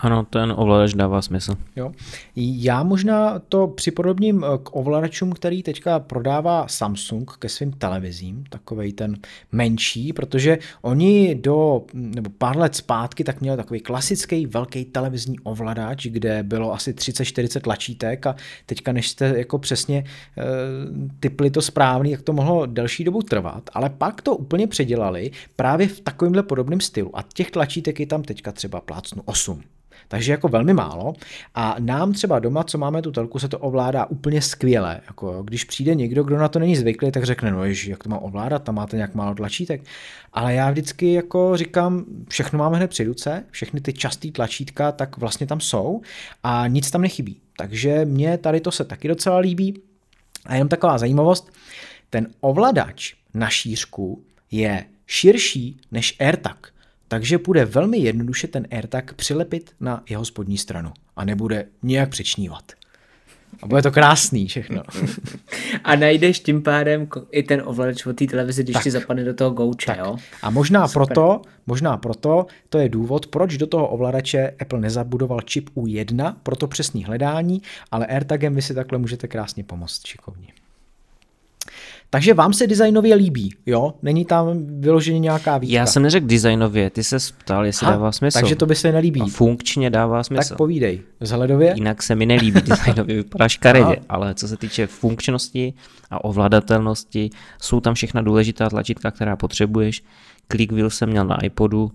Ano, ten ovladač dává smysl. Jo. Já možná to připodobním eh, k ovladačům, který teďka prodává Samsung ke svým televizím, takovej ten menší, protože oni do, nebo pár let zpátky tak měli takový klasický velký televizní ovladač, kde bylo asi 30-40 tlačítek a teďka než jste jako přesně e, typli to správný, jak to mohlo delší dobu trvat, ale pak to úplně předělali právě v takovémhle podobném stylu a těch tlačítek je tam teďka třeba plácnu 8. Takže jako velmi málo. A nám třeba doma, co máme tu telku, se to ovládá úplně skvěle. Jako, když přijde někdo, kdo na to není zvyklý, tak řekne, no ježi, jak to má ovládat, tam máte nějak málo tlačítek. Ale já vždycky jako říkám, všechno máme hned při ruce, všechny ty častý tlačítka, tak vlastně tam jsou a nic tam nechybí. Takže mně tady to se taky docela líbí. A jenom taková zajímavost, ten ovladač na šířku je širší než AirTag takže bude velmi jednoduše ten AirTag přilepit na jeho spodní stranu a nebude nějak přečnívat. A bude to krásný všechno. A najdeš tím pádem i ten ovladač od té televize, když tak, ti zapadne do toho gouče, tak. jo? A možná Super. proto, možná proto, to je důvod, proč do toho ovladače Apple nezabudoval čip U1 pro to přesné hledání, ale AirTagem vy si takhle můžete krásně pomoct šikovně. Takže vám se designově líbí, jo? Není tam vyloženě nějaká výtka. Já jsem neřekl designově, ty se ptal, jestli ha, dává smysl. Takže to by se nelíbí. A funkčně dává smysl. Tak povídej, vzhledově? Jinak se mi nelíbí designově, vypadá škaredě, ale co se týče funkčnosti a ovladatelnosti, jsou tam všechna důležitá tlačítka, která potřebuješ. Click wheel jsem měl na iPodu,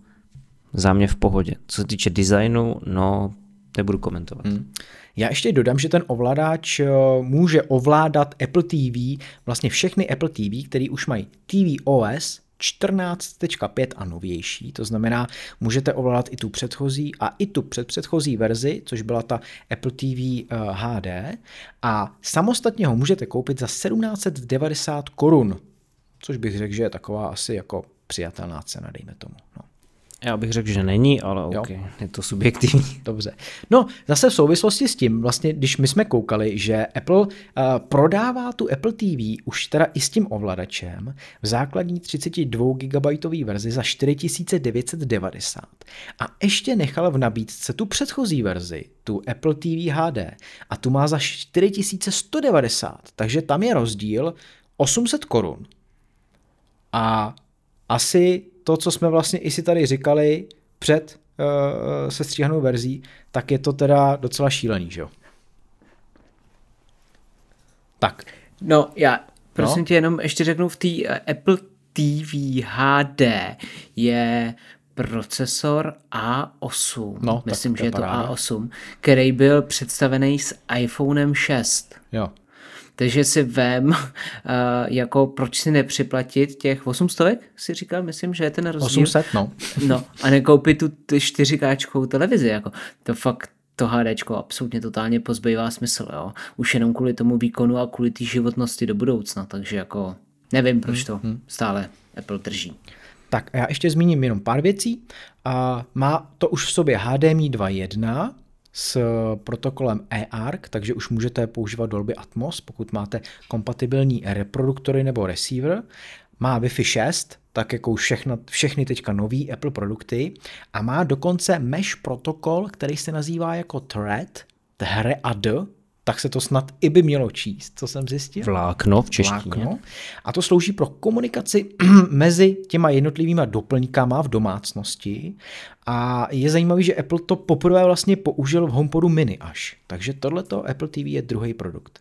za mě v pohodě. Co se týče designu, no, nebudu komentovat. Hmm. Já ještě dodám, že ten ovladač eh, může ovládat Apple TV, vlastně všechny Apple TV, které už mají TV OS 14.5 a novější, to znamená, můžete ovládat i tu předchozí a i tu předpředchozí verzi, což byla ta Apple TV HD eh, a samostatně ho můžete koupit za 1790 korun, což bych řekl, že je taková asi jako přijatelná cena, dejme tomu. No. Já bych řekl, že není, ale OK, jo. je to subjektivní. Dobře. No, zase v souvislosti s tím, vlastně, když my jsme koukali, že Apple uh, prodává tu Apple TV už teda i s tím ovladačem v základní 32 GB verzi za 4990 a ještě nechal v nabídce tu předchozí verzi, tu Apple TV HD a tu má za 4190, takže tam je rozdíl 800 korun. A asi to, co jsme vlastně i si tady říkali před uh, sestříhanou verzí, tak je to teda docela šílený, že jo? Tak. No, já prosím no. tě jenom ještě řeknu, v té uh, Apple TV HD je procesor A8, no, myslím, že je to paráda. A8, který byl představený s iPhonem 6. Jo. Takže si vem, uh, jako proč si nepřiplatit těch 800, si říkal, myslím, že je ten rozdíl. 800, no. No a nekoupit tu 4K televizi, jako to fakt to HDčko absolutně totálně pozbývá smysl, jo. Už jenom kvůli tomu výkonu a kvůli té životnosti do budoucna, takže jako nevím, proč to hmm. stále Apple drží. Tak a já ještě zmíním jenom pár věcí. A má to už v sobě HDMI 2.1 s protokolem eARC, takže už můžete používat Dolby Atmos, pokud máte kompatibilní reproduktory nebo receiver. Má Wi-Fi 6, tak jako už všechno, všechny teďka nový Apple produkty a má dokonce mesh protokol, který se nazývá jako Thread, THRAD, tak se to snad i by mělo číst, co jsem zjistil. Vlákno v češtině. Vlákno. A to slouží pro komunikaci mezi těma jednotlivýma doplňkama v domácnosti. A je zajímavý, že Apple to poprvé vlastně použil v HomePodu mini až. Takže tohleto Apple TV je druhý produkt.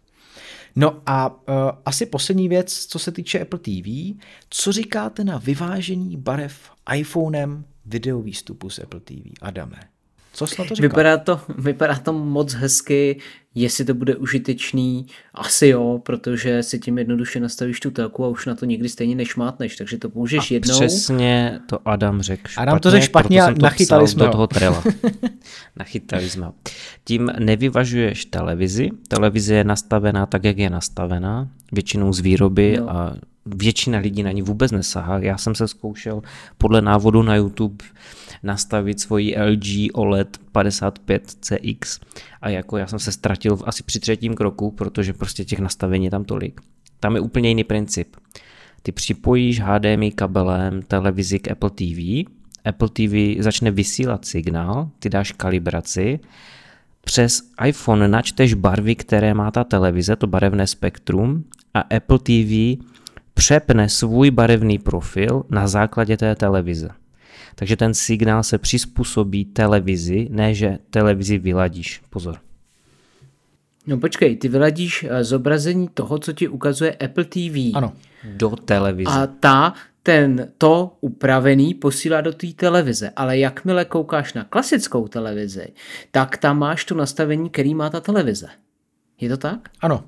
No a uh, asi poslední věc, co se týče Apple TV, co říkáte na vyvážení barev iPhonem video výstupu z Apple TV? Adame. Co jsi na to říkal? Vypadá to, vypadá to moc hezky, jestli to bude užitečný, asi jo, protože si tím jednoduše nastavíš tu telku a už na to nikdy stejně nešmátneš, takže to použiješ a jednou. přesně to Adam řekl špatně. Adam to řekl špatně a nachytali jsme do toho trela. nachytali jsme Tím nevyvažuješ televizi, televize je nastavená tak, jak je nastavená, většinou z výroby no. a většina lidí na ní vůbec nesahá. Já jsem se zkoušel podle návodu na YouTube nastavit svoji LG OLED 55 CX a jako já jsem se ztratil asi při třetím kroku, protože prostě těch nastavení je tam tolik. Tam je úplně jiný princip. Ty připojíš HDMI kabelem televizi k Apple TV, Apple TV začne vysílat signál, ty dáš kalibraci, přes iPhone načteš barvy, které má ta televize, to barevné spektrum a Apple TV přepne svůj barevný profil na základě té televize. Takže ten signál se přizpůsobí televizi, ne že televizi vyladíš. Pozor. No počkej, ty vyladíš eh, zobrazení toho, co ti ukazuje Apple TV. Ano. Do televize. A ta ten to upravený posílá do té televize, ale jakmile koukáš na klasickou televizi, tak tam máš tu nastavení, který má ta televize. Je to tak? Ano.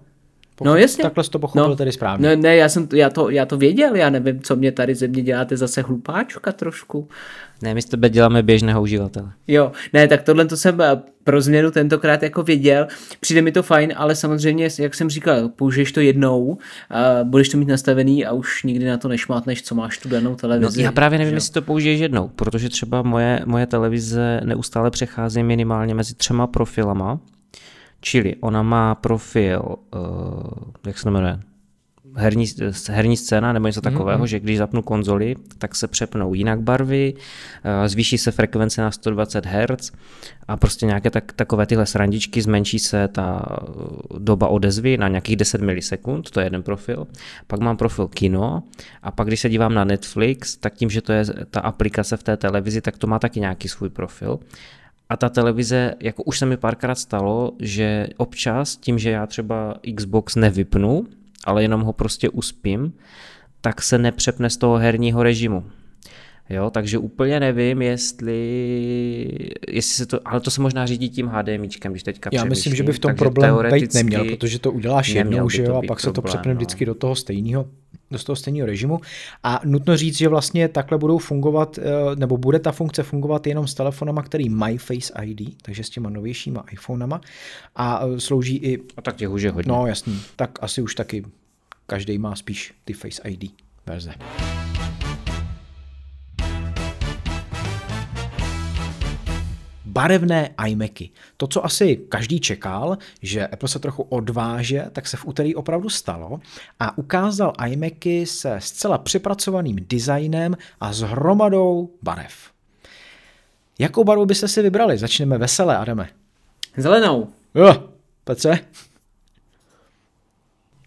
Pokud no jasně. Takhle jsi to pochopil no, tedy správně. Ne, ne já, jsem, já, to, já to věděl, já nevím, co mě tady ze mě děláte zase hlupáčka trošku. Ne, my s tebe děláme běžného uživatele. Jo, ne, tak tohle to jsem eh, pro změnu tentokrát jako věděl, přijde mi to fajn, ale samozřejmě, jak jsem říkal, použiješ to jednou, a budeš to mít nastavený a už nikdy na to nešmátneš, co máš tu danou televizi. No, já právě nevím, že? jestli to použiješ jednou, protože třeba moje, moje televize neustále přechází minimálně mezi třema profilama, Čili ona má profil, uh, jak se jmenuje, herní, herní scéna nebo něco takového, mm-hmm. že když zapnu konzoli, tak se přepnou jinak barvy, uh, zvýší se frekvence na 120 Hz a prostě nějaké tak, takové tyhle srandičky, zmenší se ta eh, doba odezvy na nějakých 10 milisekund, to je jeden profil. Pak mám profil kino a pak když se dívám na Netflix, tak tím, že to je ta aplikace v té televizi, tak to má taky nějaký svůj profil. A ta televize, jako už se mi párkrát stalo, že občas tím, že já třeba Xbox nevypnu, ale jenom ho prostě uspím, tak se nepřepne z toho herního režimu. Jo, takže úplně nevím, jestli, jestli se to, ale to se možná řídí tím HDMIčkem, když teďka Já myslím, že by v tom problém být neměl, protože to uděláš jednou, že jo, a pak se to přepne no. vždycky do toho stejného do toho stejného režimu. A nutno říct, že vlastně takhle budou fungovat, eh, nebo bude ta funkce fungovat jenom s telefonama, který mají Face ID, takže s těma novějšíma iPhonema a eh, slouží i... A tak těch už je hodně. No jasný, tak asi už taky každý má spíš ty Face ID verze. Barevné iMacy. To, co asi každý čekal, že Apple se trochu odváže, tak se v úterý opravdu stalo a ukázal iMacy se zcela přepracovaným designem a s hromadou barev. Jakou barvu byste si vybrali? Začneme veselé, Adame. Zelenou. Jo, Petře?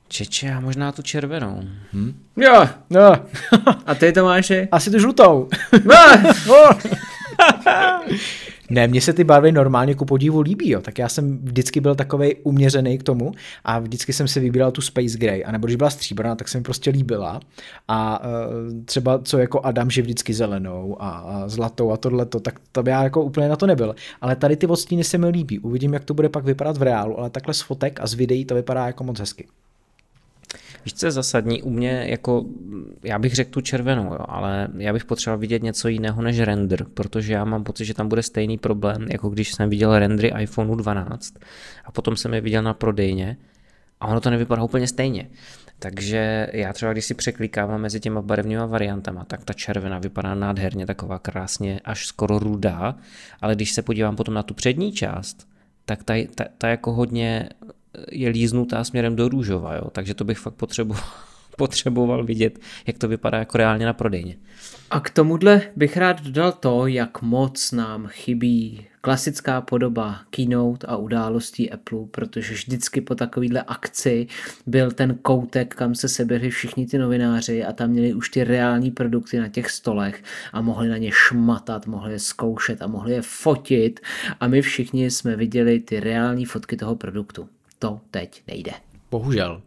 Čeče, a možná tu červenou. Hm? Jo. jo. a ty Tomáši? Asi tu žlutou. Ne, mně se ty barvy normálně ku podivu líbí, jo. tak já jsem vždycky byl takový uměřený k tomu a vždycky jsem si vybíral tu Space Gray, a nebo když byla stříbrná, tak se mi prostě líbila a uh, třeba co jako Adam, že vždycky zelenou a, a zlatou a tohleto, tak to já jako úplně na to nebyl. Ale tady ty odstíny se mi líbí, uvidím, jak to bude pak vypadat v reálu, ale takhle z fotek a z videí to vypadá jako moc hezky. Víš, co je zasadní? U mě jako, já bych řekl tu červenou, jo, ale já bych potřeboval vidět něco jiného než render, protože já mám pocit, že tam bude stejný problém, jako když jsem viděl rendry iPhoneu 12 a potom jsem je viděl na prodejně a ono to nevypadá úplně stejně. Takže já třeba, když si překlikávám mezi těma barevnýma variantama, tak ta červená vypadá nádherně, taková krásně, až skoro rudá, ale když se podívám potom na tu přední část, tak ta, ta, ta jako hodně je líznutá směrem do růžova, jo? takže to bych fakt potřeboval, potřeboval vidět, jak to vypadá jako reálně na prodejně. A k tomuhle bych rád dodal to, jak moc nám chybí klasická podoba keynote a událostí Apple, protože vždycky po takovýhle akci byl ten koutek, kam se seběhli všichni ty novináři a tam měli už ty reální produkty na těch stolech a mohli na ně šmatat, mohli je zkoušet a mohli je fotit a my všichni jsme viděli ty reální fotky toho produktu to teď nejde. Bohužel.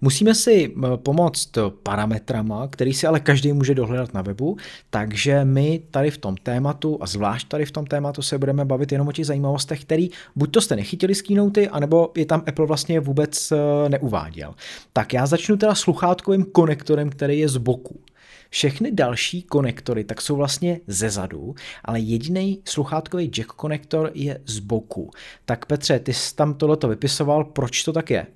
Musíme si pomoct parametrama, který si ale každý může dohledat na webu, takže my tady v tom tématu a zvlášť tady v tom tématu se budeme bavit jenom o těch zajímavostech, který buď to jste nechytili z keynoty, anebo je tam Apple vlastně vůbec eh, neuváděl. Tak já začnu teda sluchátkovým konektorem, který je z boku. Všechny další konektory tak jsou vlastně ze zadu, ale jediný sluchátkový jack konektor je z boku. Tak Petře, ty jsi tam tohleto vypisoval, proč to tak je?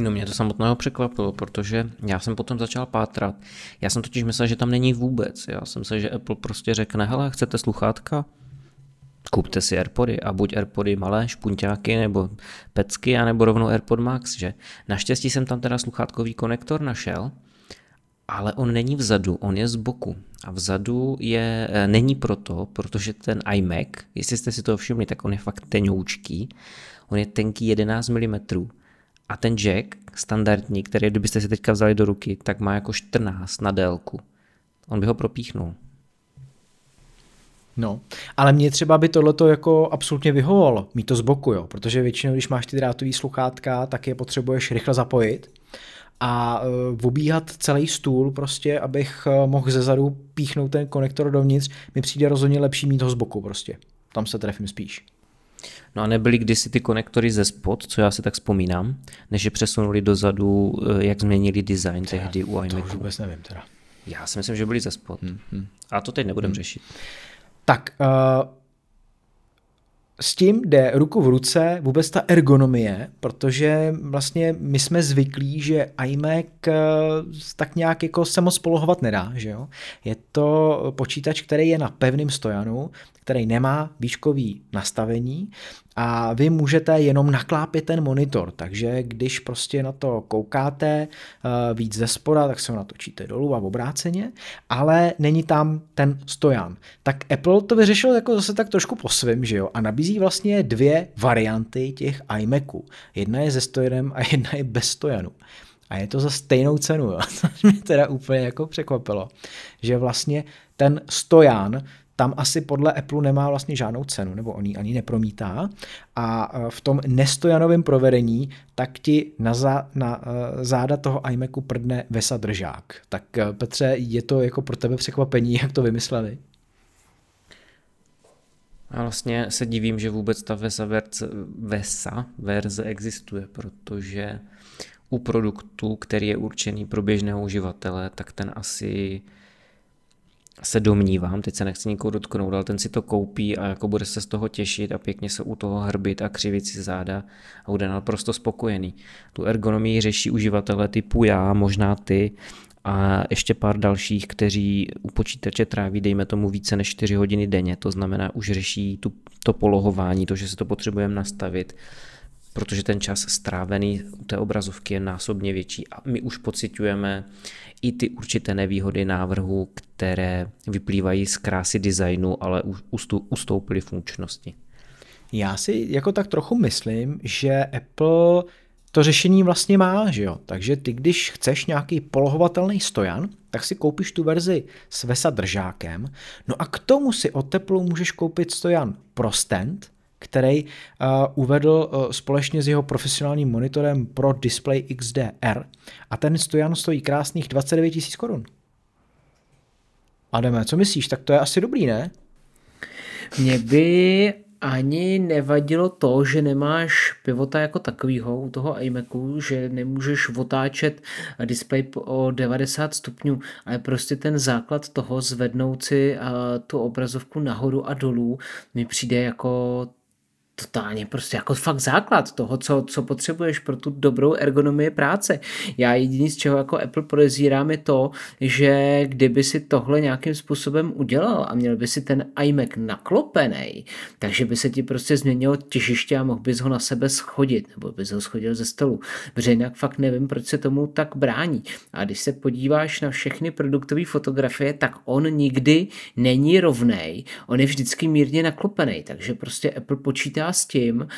No mě to samotného překvapilo, protože já jsem potom začal pátrat. Já jsem totiž myslel, že tam není vůbec. Já jsem se, že Apple prostě řekne, hele, chcete sluchátka? Kupte si Airpody a buď Airpody malé, špunťáky nebo pecky, anebo rovnou Airpod Max, že? Naštěstí jsem tam teda sluchátkový konektor našel, ale on není vzadu, on je z boku. A vzadu je, e, není proto, protože ten iMac, jestli jste si to všimli, tak on je fakt tenoučký, on je tenký 11 mm a ten jack standardní, který kdybyste si teďka vzali do ruky, tak má jako 14 na délku. On by ho propíchnul. No, ale mě třeba by tohleto jako absolutně vyhovovalo, mít to z boku, jo, protože většinou, když máš ty drátový sluchátka, tak je potřebuješ rychle zapojit a uh, obíhat celý stůl prostě, abych uh, mohl ze zadu píchnout ten konektor dovnitř, mi přijde rozhodně lepší mít ho z boku prostě. Tam se trefím spíš. No a nebyly kdysi ty konektory ze spod, co já si tak vzpomínám, než je přesunuli dozadu, eh, jak změnili design teda, tehdy u iMacu. To už vůbec nevím teda. Já si myslím, že byli ze spod. Hmm, hmm. A to teď nebudem hmm. řešit. Tak, uh, s tím jde ruku v ruce vůbec ta ergonomie, protože vlastně my jsme zvyklí, že iMac eh, tak nějak jako se moc polohovat nedá, že jo? Je to počítač, který je na pevném stojanu, který nemá výškový nastavení a vy můžete jenom naklápět ten monitor, takže když prostě na to koukáte eh, víc ze spoda, tak se ho natočíte dolů a obráceně, ale není tam ten stojan. Tak Apple to vyřešil jako zase tak trošku po svém, že jo, a nabízí vlastně dvě varianty těch iMaců. Jedna je se stojanem a jedna je bez stojanu. A je to za stejnou cenu, jo. což mě teda úplně jako překvapilo, že vlastně ten stojan tam asi podle Apple nemá vlastně žádnou cenu, nebo on ji ani nepromítá. A e, v tom nestojanovém provedení tak ti na, za, na e, záda toho iMacu prdne Vesa Držák. Tak e, Petře, je to jako pro tebe překvapení, jak to vymysleli? A vlastně se divím, že vůbec ta VESA verze, VESA verze existuje, protože u produktu, který je určený pro běžného uživatele, tak ten asi se domnívám, teď se nechci nikoho dotknout, ale ten si to koupí a jako bude se z toho těšit a pěkně se u toho hrbit a křivit si záda a bude naprosto spokojený. Tu ergonomii řeší uživatelé typu já, možná ty a ještě pár dalších, kteří u počítače tráví, dejme tomu, více než 4 hodiny denně, to znamená, už řeší tu, to polohování, to, že se to potřebujeme nastavit, protože ten čas strávený u té obrazovky je násobně větší a my už pocitujeme i ty určité nevýhody návrhu, které vyplývají z krásy designu, ale ustoupily funkčnosti. Já si jako tak trochu myslím, že Apple to řešení vlastně má, že jo. Takže ty, když chceš nějaký polohovatelný stojan, tak si koupíš tu verzi s VESA držákem, no a k tomu si od teplu můžeš koupit stojan pro stand, který uh, uvedl uh, společně s jeho profesionálním monitorem Pro Display XDR a ten stojan stojí krásných 29 000 korun. Ademe, co myslíš? Tak to je asi dobrý, ne? Mě by ani nevadilo to, že nemáš pivota jako takovýho u toho iMacu, že nemůžeš otáčet display o 90 stupňů, ale prostě ten základ toho zvednout si tu obrazovku nahoru a dolů mi přijde jako totálně prostě jako fakt základ toho, co, co potřebuješ pro tu dobrou ergonomii práce. Já jediný z čeho jako Apple podezírám je to, že kdyby si tohle nějakým způsobem udělal a měl by si ten iMac naklopený, takže by se ti prostě změnilo těžiště a mohl bys ho na sebe schodit, nebo bys ho schodil ze stolu. Protože jinak fakt nevím, proč se tomu tak brání. A když se podíváš na všechny produktové fotografie, tak on nikdy není rovnej. On je vždycky mírně naklopený, takže prostě Apple počítá s tím,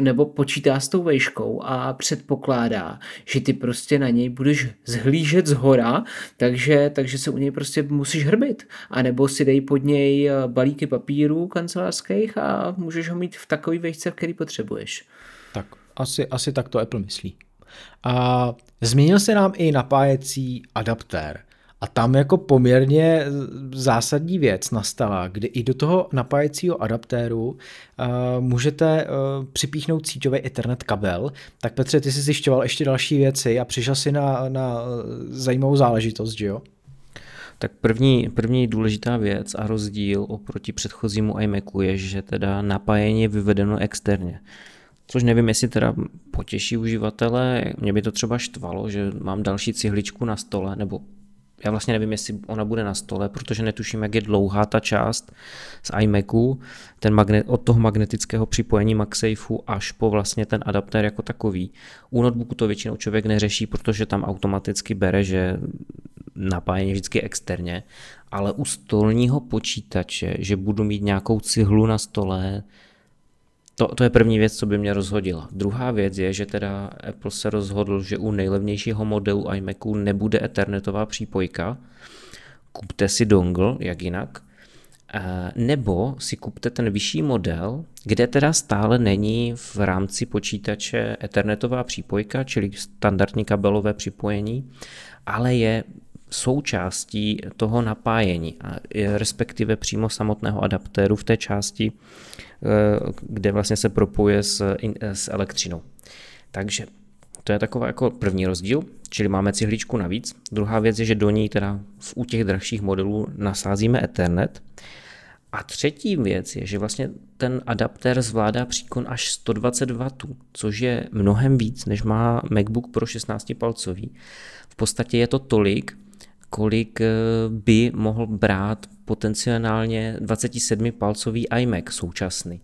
nebo počítá s tou vejškou a předpokládá, že ty prostě na něj budeš zhlížet z hora, takže, takže se u něj prostě musíš hrbit. A nebo si dej pod něj eh, balíky papírů kancelářských a můžeš ho mít v takový vejšce, který potřebuješ. Tak asi, asi tak to Apple myslí. A změnil se nám i napájecí adaptér. A tam jako poměrně zásadní věc nastala, kdy i do toho napájecího adaptéru uh, můžete uh, připíchnout síťový Ethernet kabel. Tak Petře, ty jsi zjišťoval ještě další věci a přišel si na, na zajímavou záležitost, že jo? Tak první, první důležitá věc a rozdíl oproti předchozímu iMacu je, že teda napájení je vyvedeno externě. Což nevím, jestli teda potěší uživatele, mě by to třeba štvalo, že mám další cihličku na stole, nebo já vlastně nevím, jestli ona bude na stole, protože netuším, jak je dlouhá ta část z iMacu, ten magnet, od toho magnetického připojení MagSafeu až po vlastně ten adaptér jako takový. U notebooku to většinou člověk neřeší, protože tam automaticky bere, že napájení vždycky externě, ale u stolního počítače, že budu mít nějakou cihlu na stole, to, to je první věc, co by mě rozhodila. Druhá věc je, že teda Apple se rozhodl, že u nejlevnějšího modelu iMacu nebude ethernetová přípojka. Kupte si dongle, jak jinak. Eh, nebo si kupte ten vyšší model, kde teda stále není v rámci počítače ethernetová přípojka, čili standardní kabelové připojení, ale je součástí toho napájení, respektive přímo samotného adaptéru v té části, kde vlastně se propuje s, s elektřinou. Takže to je taková jako první rozdíl, čili máme cihličku navíc. Druhá věc je, že do ní teda v, u těch drahších modelů nasázíme Ethernet. A třetí věc je, že vlastně ten adaptér zvládá příkon až 120 W, což je mnohem víc, než má MacBook Pro 16 palcový. V podstatě je to tolik, kolik eh, by mohl brát potenciálně 27-palcový iMac současný.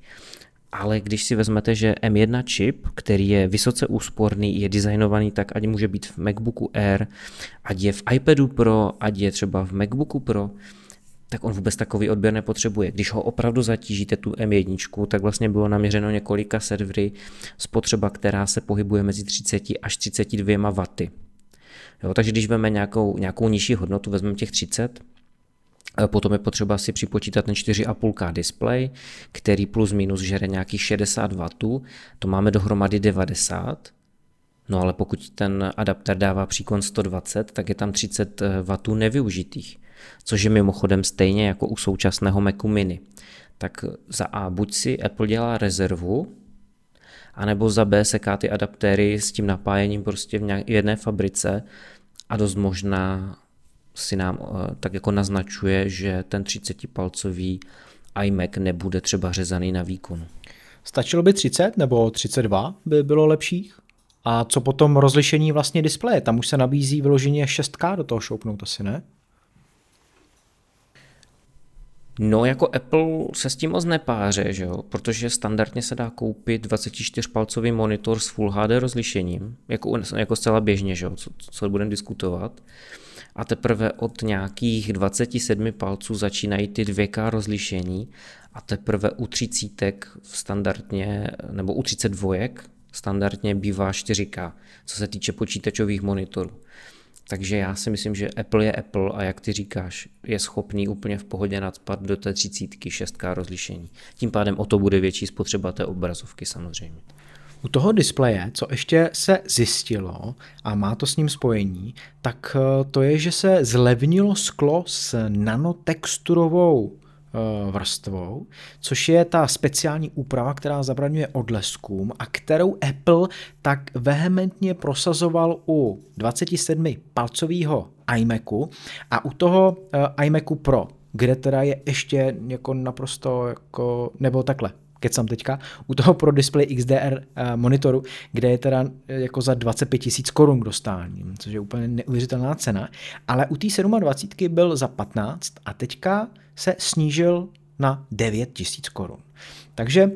Ale když si vezmete, že M1 čip, který je vysoce úsporný, je designovaný tak, ať může být v MacBooku Air, ať je v iPadu Pro, ať je třeba v MacBooku Pro, tak on vůbec takový odběr nepotřebuje. Když ho opravdu zatížíte tu M1, tak vlastně bylo naměřeno několika servery spotřeba, která se pohybuje mezi 30 až 32 W. Jo, takže když vezmeme nějakou, nějakou nižší hodnotu, vezmeme těch 30, eh, Potom je potřeba si připočítat ten 4,5K display, který plus minus žere nějakých 60 W, to máme dohromady 90. No ale pokud ten adapter dává příkon 120, tak je tam 30 W nevyužitých, což je mimochodem stejně jako u současného Macu mini. Tak za A buď si Apple dělá rezervu, anebo za B seká ty adaptéry s tím napájením prostě v jedné fabrice a dost možná si nám eh, tak jako naznačuje, že ten 30-palcový iMac nebude třeba řezaný na výkonu. Stačilo by 30 nebo 32 by bylo lepších? A co potom rozlišení vlastně displeje? Tam už se nabízí vyloženě 6K do toho šoupnout asi, ne? No jako Apple se s tím moc nepáře, že jo? protože standardně se dá koupit 24-palcový monitor s Full HD rozlišením, jako, jako zcela běžně, že jo? Co, co budeme diskutovat. A teprve od nějakých 27 palců začínají ty 2K rozlišení a teprve u 30 standardně, nebo u 32 standardně bývá 4K, co se týče počítačových monitorů. Takže já si myslím, že Apple je Apple a jak ty říkáš, je schopný úplně v pohodě nadspat do té 30 6K rozlišení. Tím pádem o to bude větší spotřeba té obrazovky samozřejmě. U toho displeje, co ještě se zjistilo a má to s ním spojení, tak eh, to je, že se zlevnilo sklo s nanotexturovou eh, vrstvou, což je ta speciální úprava, která zabraňuje odleskům a kterou Apple tak vehementně prosazoval u 27 palcového iMacu. A u toho eh, iMacu Pro, kde teda je ještě jako naprosto jako, nebo takhle, kecám teďka, u toho pro display XDR eh, monitoru, kde je teda eh, jako za 25 tisíc korun k dostání, což je úplně neuvěřitelná cena, ale u té 27 byl za 15 a teďka se snížil na 9 tisíc korun. Takže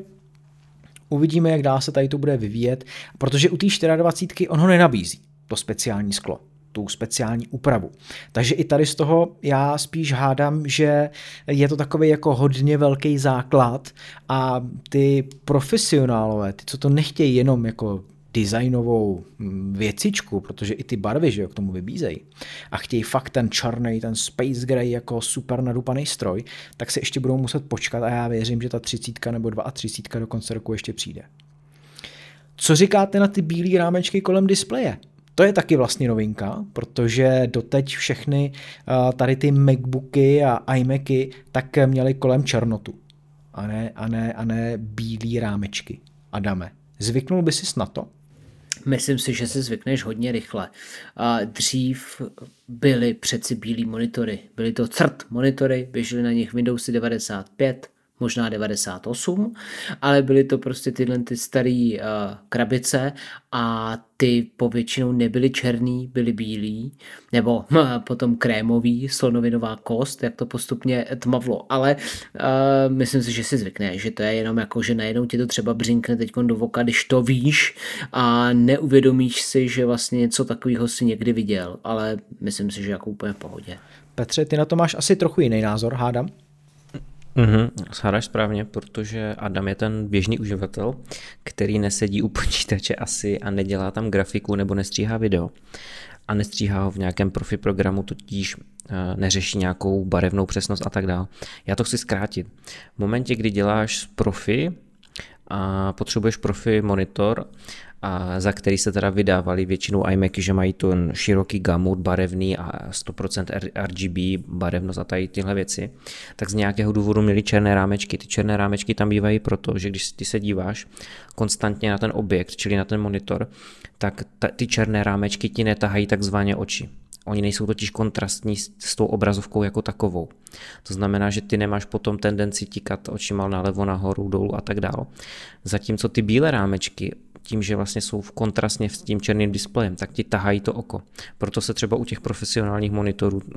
uvidíme, jak dál se tady to bude vyvíjet, protože u té 24 on ho nenabízí, to speciální sklo tu speciální úpravu. Takže i tady z toho já spíš hádám, že je to takový jako hodně velký základ a ty profesionálové, ty, co to nechtějí jenom jako designovou mm, věcičku, protože i ty barvy že jo, k tomu vybízejí a chtějí fakt ten černý, ten Space Gray jako super nadupaný stroj, tak se ještě budou muset počkat a já věřím, že ta 30 nebo 32 do konce roku ještě přijde. Co říkáte na ty bílé rámečky kolem displeje? To je taky vlastně novinka, protože doteď všechny tady ty MacBooky a iMacy tak měly kolem černotu a ne, a ne, a ne bílý rámečky. Adame, zvyknul by si na to? Myslím si, že si zvykneš hodně rychle. Dřív byly přeci bílý monitory. Byly to CRT monitory, běžely na nich Windowsy 95, možná 98, ale byly to prostě tyhle ty staré uh, krabice a ty povětšinou nebyly černý, byly bílý, nebo uh, potom krémový, slonovinová kost, jak to postupně tmavlo, ale uh, myslím si, že si zvykne, že to je jenom jako, že najednou ti to třeba břinkne teď do voka, když to víš a neuvědomíš si, že vlastně něco takového si někdy viděl, ale myslím si, že jako úplně v pohodě. Petře, ty na to máš asi trochu jiný názor, hádám? Mhm, Sádáš správně, protože Adam je ten běžný uživatel, který nesedí u počítače asi a nedělá tam grafiku nebo nestříhá video a nestříhá ho v nějakém profi programu, tudíž eh, neřeší nějakou barevnou přesnost a tak dále. Já to chci zkrátit. V momentě, kdy děláš profi a potřebuješ profi monitor a za který se teda vydávali většinou iMacy, že mají ten široký gamut barevný a 100% RGB barevnost a tady tyhle věci, tak z nějakého důvodu měli černé rámečky. Ty černé rámečky tam bývají proto, že když ty se díváš konstantně na ten objekt, čili na ten monitor, tak ta, ty černé rámečky ti netahají takzvaně oči. Oni nejsou totiž kontrastní s tou obrazovkou jako takovou. To znamená, že ty nemáš potom tendenci tikat očima nalevo, nahoru, dolů a tak dále. Zatímco ty bílé rámečky tím, že vlastně jsou v kontrastně s tím černým displejem, tak ti tahají to oko. Proto se třeba u těch profesionálních monitorů, eh,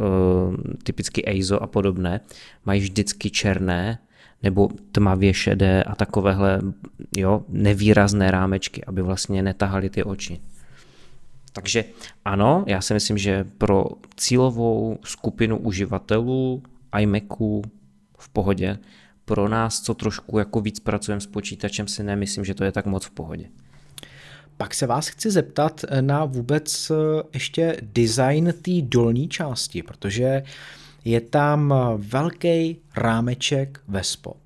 typicky EIZO a podobné, mají vždycky černé nebo tmavě šedé a takovéhle jo, nevýrazné rámečky, aby vlastně netahaly ty oči. Takže ano, já si myslím, že pro cílovou skupinu uživatelů iMacu v pohodě, pro nás, co trošku jako víc pracujeme s počítačem, si nemyslím, že to je tak moc v pohodě. Pak se vás chci zeptat na vůbec eh, ještě design té dolní části, protože je tam velký rámeček ve spod.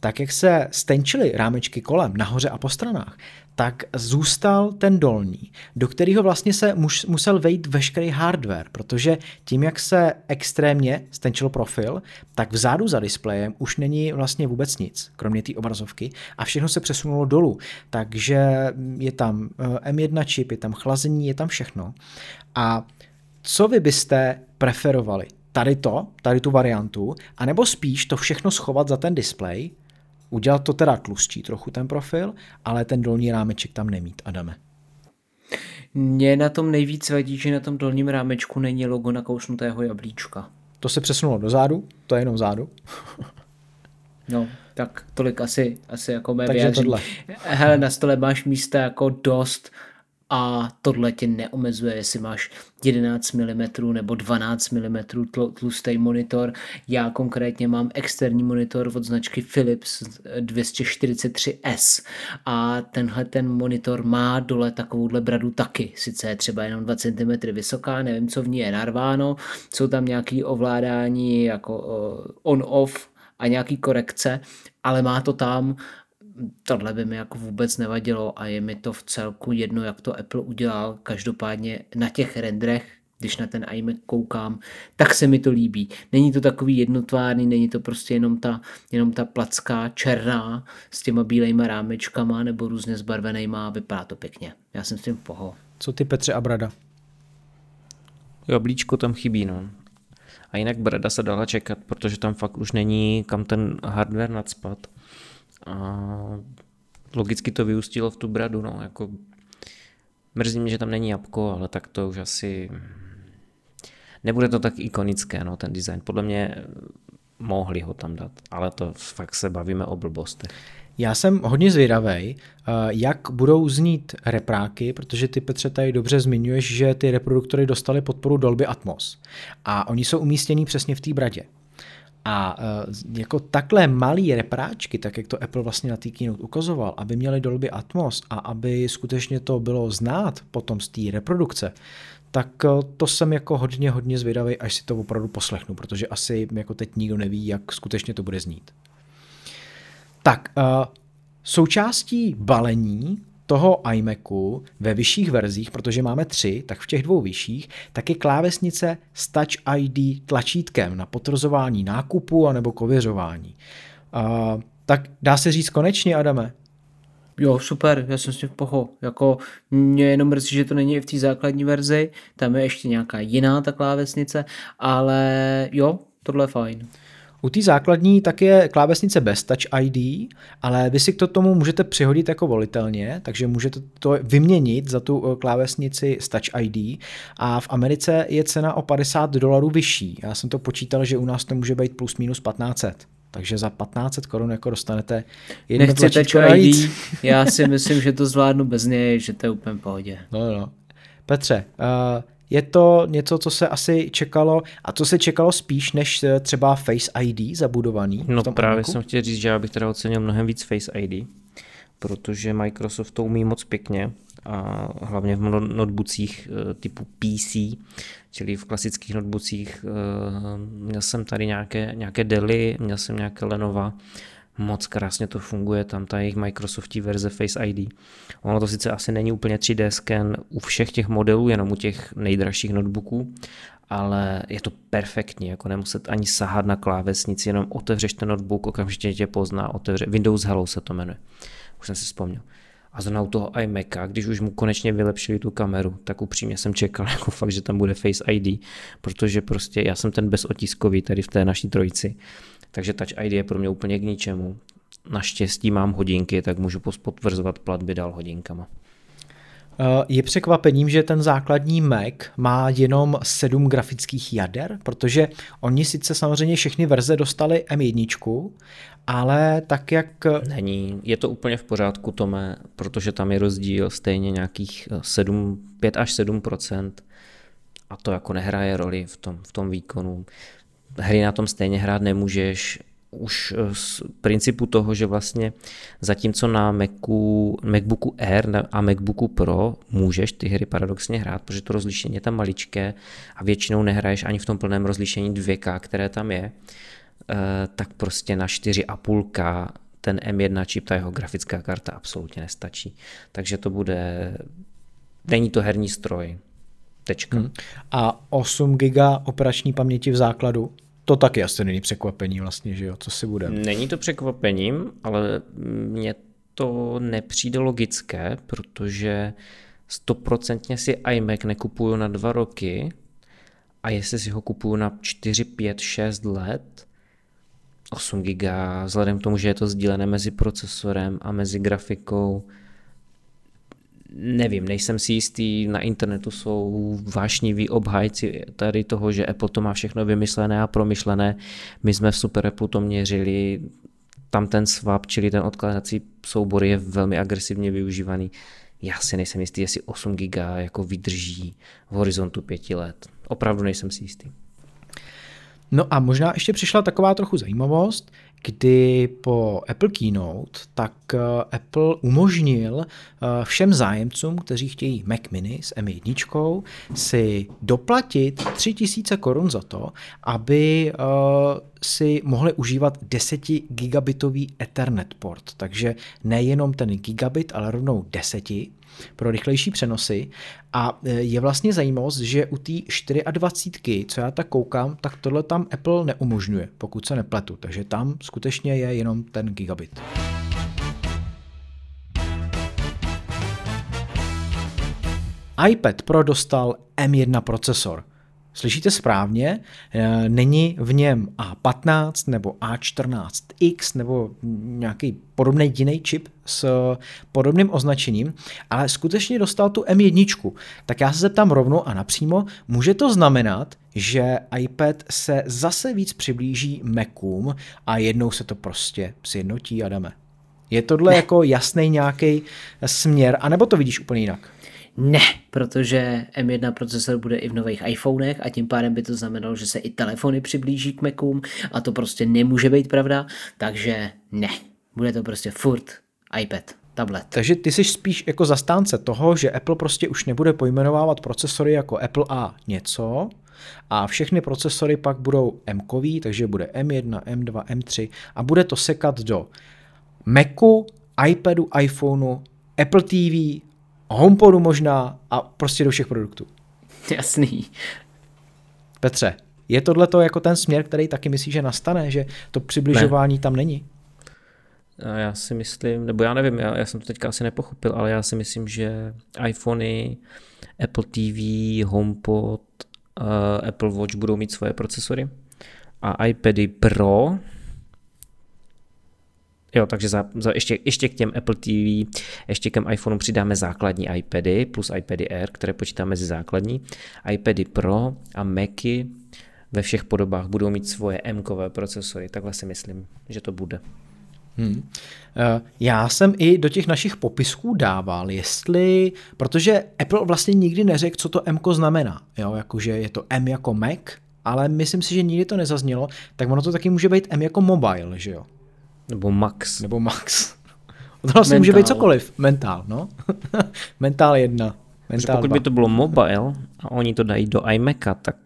Tak jak se stenčily rámečky kolem, nahoře a po stranách, tak zůstal ten dolní, do kterého vlastně se musel vejít veškerý hardware, protože tím, jak se extrémně stenčil profil, tak vzadu za displejem už není vlastně vůbec nic, kromě té obrazovky a všechno se přesunulo dolů. Takže je tam eh, M1 čip, je tam chlazení, je tam všechno. A co vy byste preferovali? Tady to, tady tu variantu, anebo spíš to všechno schovat za ten displej Udělat to teda tlustší trochu ten profil, ale ten dolní rámeček tam nemít, Adame. Mně na tom nejvíc vadí, že na tom dolním rámečku není logo nakousnutého jablíčka. To se přesunulo do zádu, to je jenom zádu. no, tak tolik asi, asi jako mé Takže tohle. Hele, na stole máš místa jako dost a tohle tě neomezuje, jestli máš 11 mm nebo 12 mm tlustý monitor. Já konkrétně mám externí monitor od značky Philips 243S a tenhle ten monitor má dole takovouhle bradu taky. Sice je třeba jenom 2 cm vysoká, nevím, co v ní je narváno, jsou tam nějaké ovládání jako on-off a nějaký korekce, ale má to tam tohle by mi jako vůbec nevadilo a je mi to v celku jedno, jak to Apple udělal. Každopádně na těch rendrech, když na ten iMac koukám, tak se mi to líbí. Není to takový jednotvárný, není to prostě jenom ta, jenom ta placká černá s těma bílejma rámečkama nebo různě zbarvenýma, vypadá to pěkně. Já jsem s tím poho. Co ty Petře a Brada? Jablíčko tam chybí, no. A jinak Brada se dala čekat, protože tam fakt už není kam ten hardware nadspat. A logicky to vyústilo v tu bradu, no, jako mrzí mě, že tam není jabko, ale tak to už asi nebude to tak ikonické, no, ten design. Podle mě mohli ho tam dát, ale to fakt se bavíme o blbostech. Já jsem hodně zvědavý, eh, jak budou znít repráky, protože ty Petře tady dobře zmiňuješ, že ty reproduktory dostaly podporu Dolby Atmos a oni jsou umístění přesně v té bradě. A uh, jako takhle malý repráčky, tak jak to Apple vlastně na té keynote ukazoval, aby měli Dolby Atmos a aby skutečně to bylo znát potom z té reprodukce, tak uh, to jsem jako hodně, hodně zvědavý, až si to opravdu poslechnu, protože asi jako teď nikdo neví, jak skutečně to bude znít. Tak, uh, součástí balení toho iMacu ve vyšších verzích, protože máme tři, tak v těch dvou vyšších, tak je klávesnice s Touch ID tlačítkem na potvrzování nákupu anebo kověřování. Uh, tak dá se říct konečně, Adame? Jo, super, já jsem s tím v poho. Jako, mě jenom mrzí, že to není v té základní verzi, tam je ještě nějaká jiná ta klávesnice, ale jo, tohle je fajn. U té základní tak je klávesnice bez Touch ID, ale vy si k tomu můžete přihodit jako volitelně, takže můžete to vyměnit za tu eh, klávesnici s Touch ID a v Americe je cena o 50 dolarů vyšší. Já jsem to počítal, že u nás to může být plus minus 1500. Takže za 1500 korun jako dostanete jedno Nechci Touch ID, já si myslím, že to zvládnu bez něj, že to je úplně v pohodě. No, no. Petře, uh, je to něco, co se asi čekalo a co se čekalo spíš než eh, třeba Face ID zabudovaný? No právě Macu? jsem chtěl říct, že já bych teda ocenil mnohem víc Face ID, protože Microsoft to umí moc pěkně a hlavně v notebookích eh, typu PC, čili v klasických notebookích eh, měl jsem tady nějaké, nějaké Dell, měl jsem nějaké Lenovo moc krásně to funguje, tam ta jejich Microsoftí verze Face ID. Ono to sice asi není úplně 3D scan u všech těch modelů, jenom u těch nejdražších notebooků, ale je to perfektní, jako nemuset ani sahat na klávesnici, jenom otevřeš ten notebook, okamžitě tě pozná, otevře, Windows Hello se to jmenuje, už jsem si vzpomněl. A zrovna u toho iMaca, když už mu konečně vylepšili tu kameru, tak upřímně jsem čekal jako fakt, že tam bude Face ID, protože prostě já jsem ten bezotiskový tady v té naší trojici takže Touch ID je pro mě úplně k ničemu. Naštěstí mám hodinky, tak můžu potvrzovat platby dál hodinkama. Eh, je překvapením, že ten základní Mac má jenom sedm grafických jader, protože oni sice samozřejmě všechny verze dostali M1, ale tak jak... Není, je to úplně v pořádku, Tome, protože tam je rozdíl stejně nějakých 7, 5 až 7% a to jako nehraje roli v tom, v tom výkonu. Hry na tom stejně hrát nemůžeš, už eh, z principu toho, že vlastně zatímco na Macu, MacBooku Air a MacBooku Pro můžeš ty hry paradoxně hrát, protože to rozlišení je tam maličké a většinou nehraješ ani v tom plném rozlišení 2K, které tam je, eh, tak prostě na 4,5K ten M1 čip, ta jeho grafická karta absolutně nestačí. Takže to bude, není to herní stroj, Tečka. Hmm. A 8 GB operační paměti v základu, to taky asi není překvapení vlastně, že jo, co si bude. Není to překvapením, ale mně to nepřijde logické, protože stoprocentně si iMac nekupuju na dva roky a jestli si ho kupuju na 4, 5, 6 let, 8 GB, vzhledem k tomu, že je to sdílené mezi procesorem a mezi grafikou, nevím, nejsem si jistý, na internetu jsou vášniví obhájci tady toho, že Apple to má všechno vymyslené a promyšlené. My jsme v Super Apple to měřili, tam ten swap, čili ten odkladací soubor je velmi agresivně využívaný. já si nejsem jistý, jestli 8 GB jako vydrží v horizontu pěti let. Opravdu nejsem si jistý. No a možná ještě přišla taková trochu zajímavost, kdy po Apple Keynote tak eh, Apple umožnil eh, všem zájemcům, kteří chtějí Mac Mini s M1, si doplatit 3000 korun za to, aby eh, si mohli užívat 10 gigabitový Ethernet port. Takže nejenom ten gigabit, ale rovnou 10 pro rychlejší přenosy. A e, je vlastně zajímavost, že u té 24, co já tak koukám, tak tohle tam Apple neumožňuje, pokud se nepletu. Takže tam skutečně je jenom ten gigabit. iPad Pro dostal M1 procesor. Slyšíte správně, e, není v něm A15 nebo A14X nebo nějaký podobný jiný čip s podobným označením, ale skutečně dostal tu M1. Tak já se zeptám rovnou a napřímo, může to znamenat, že iPad se zase víc přiblíží Macům a jednou se to prostě sjednotí a dáme. Je tohle ne. jako jasný nějaký směr, anebo to vidíš úplně jinak? Ne, protože M1 procesor bude i v nových iPhonech a tím pádem by to znamenalo, že se i telefony přiblíží k Macům a to prostě nemůže být pravda, takže ne, bude to prostě furt iPad, tablet. Takže ty jsi spíš jako zastánce toho, že Apple prostě už nebude pojmenovávat procesory jako Apple A něco, a všechny procesory pak budou m takže bude M1, M2, M3 a bude to sekat do Macu, iPadu, iPhoneu, Apple TV, HomePodu možná a prostě do všech produktů. Jasný. Petře, je tohle to jako ten směr, který taky myslíš, že nastane, že to přibližování ne. tam není? Já si myslím, nebo já nevím, já, já jsem to teďka asi nepochopil, ale já si myslím, že iPhony, Apple TV, HomePod, uh, Apple Watch budou mít svoje procesory a iPady Pro Jo, takže za, za ještě, ještě k těm Apple TV, ještě k těm iPhoneu přidáme základní iPady plus iPady Air, které počítáme mezi základní. iPady Pro a Macy ve všech podobách budou mít svoje m procesory. Takhle si myslím, že to bude. Hmm. Eh, já jsem i do těch našich popisků dával, jestli, protože Apple vlastně nikdy neřekl, co to M znamená, jo, jakože je to M jako Mac, ale myslím si, že nikdy to nezaznělo, tak ono to taky může být M jako mobile, že jo? Nebo Max. Nebo Max. To vlastně může být cokoliv. Mentál, no. Mentál jedna. Mentál pokud dva. by to bylo mobile a oni to dají do iMaca, tak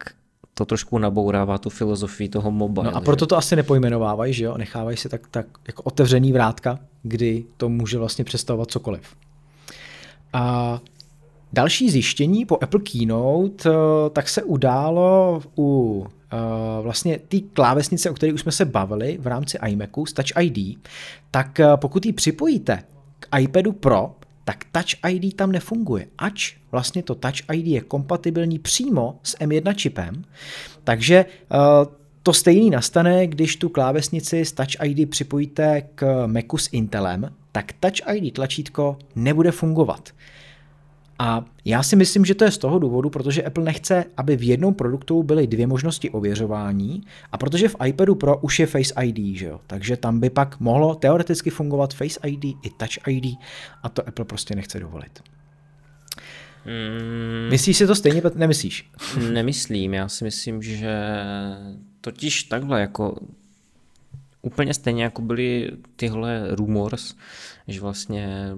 to trošku nabourává tu filozofii toho mobile. No a proto že? to asi nepojmenovávají, že jo? Nechávají si tak, tak jako otevřený vrátka, kdy to může vlastně představovat cokoliv. A další zjištění po Apple Keynote eh, tak se událo u Uh, vlastně ty klávesnice, o které už jsme se bavili v rámci iMacu s Touch ID, tak uh, pokud ji připojíte k iPadu Pro, tak Touch ID tam nefunguje, ač vlastně to Touch ID je kompatibilní přímo s M1 čipem, takže to stejný nastane, když tu klávesnici s Touch ID připojíte k Macu s Intelem, tak Touch ID tlačítko nebude fungovat. A já si myslím, že to je z toho důvodu, protože Apple nechce, aby v jednom produktu byly dvě možnosti ověřování a protože v iPadu Pro už je Face ID, že jo? takže tam by pak mohlo teoreticky fungovat Face ID i Touch ID a to Apple prostě nechce dovolit. Hmm. Myslíš si to stejně? Nemyslíš? Nemyslím, já si myslím, že totiž takhle jako úplně stejně jako byly tyhle rumors, že vlastně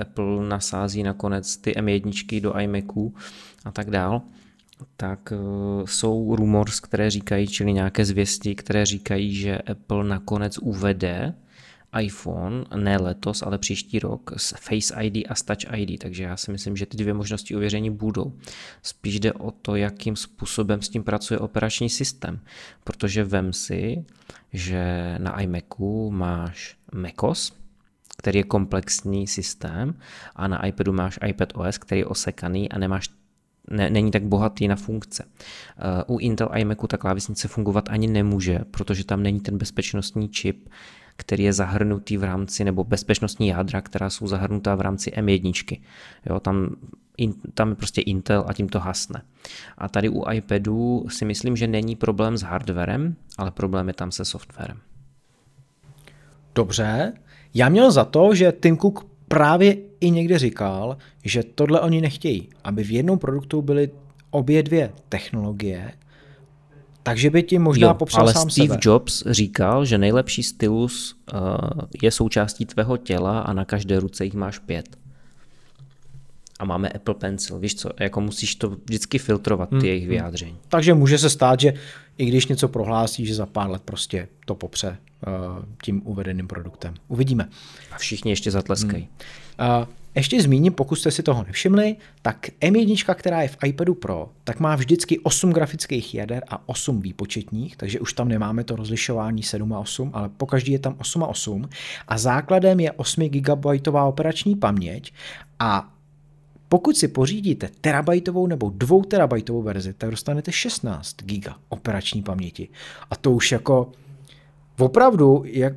Apple nasází nakonec ty M1 do iMacu a tak dál, tak uh, jsou rumors, které říkají, čili nějaké zvěsti, které říkají, že Apple nakonec uvede iPhone, ne letos, ale příští rok s Face ID a s Touch ID, takže já si myslím, že ty dvě možnosti ověření budou. Spíš jde o to, jakým způsobem s tím pracuje operační systém, protože vem si, že na iMacu máš macOS, který je komplexní systém a na iPadu máš iPad OS, který je osekaný a nemáš ne, není tak bohatý na funkce. Uh, u Intel iMacu ta klávesnice fungovat ani nemůže, protože tam není ten bezpečnostní čip, který je zahrnutý v rámci, nebo bezpečnostní jádra, která jsou zahrnutá v rámci M1. Jo, tam, in, tam je prostě Intel a tím to hasne. A tady u iPadu si myslím, že není problém s hardwarem, ale problém je tam se softwarem. Dobře. Já měl za to, že Tim Cook právě i někde říkal, že tohle oni nechtějí, aby v jednom produktu byly obě dvě technologie, takže by ti možná jo, popsal ale sám Steve sebe. Jobs říkal, že nejlepší stylus uh, je součástí tvého těla a na každé ruce jich máš pět. A máme Apple Pencil, víš co, jako musíš to vždycky filtrovat, ty hmm. jejich vyjádření. Takže může se stát, že i když něco prohlásí, že za pár let prostě to popře uh, tím uvedeným produktem. Uvidíme. A všichni ještě zatleskají. Hmm. Uh, ještě zmíním, pokud jste si toho nevšimli, tak M1, která je v iPadu Pro, tak má vždycky 8 grafických jader a 8 výpočetních, takže už tam nemáme to rozlišování 7 a 8, ale po každý je tam 8 a 8. A základem je 8 GB operační paměť a pokud si pořídíte terabajtovou nebo 2 terabajtovou verzi, tak dostanete 16 GB operační paměti. A to už jako opravdu, jak,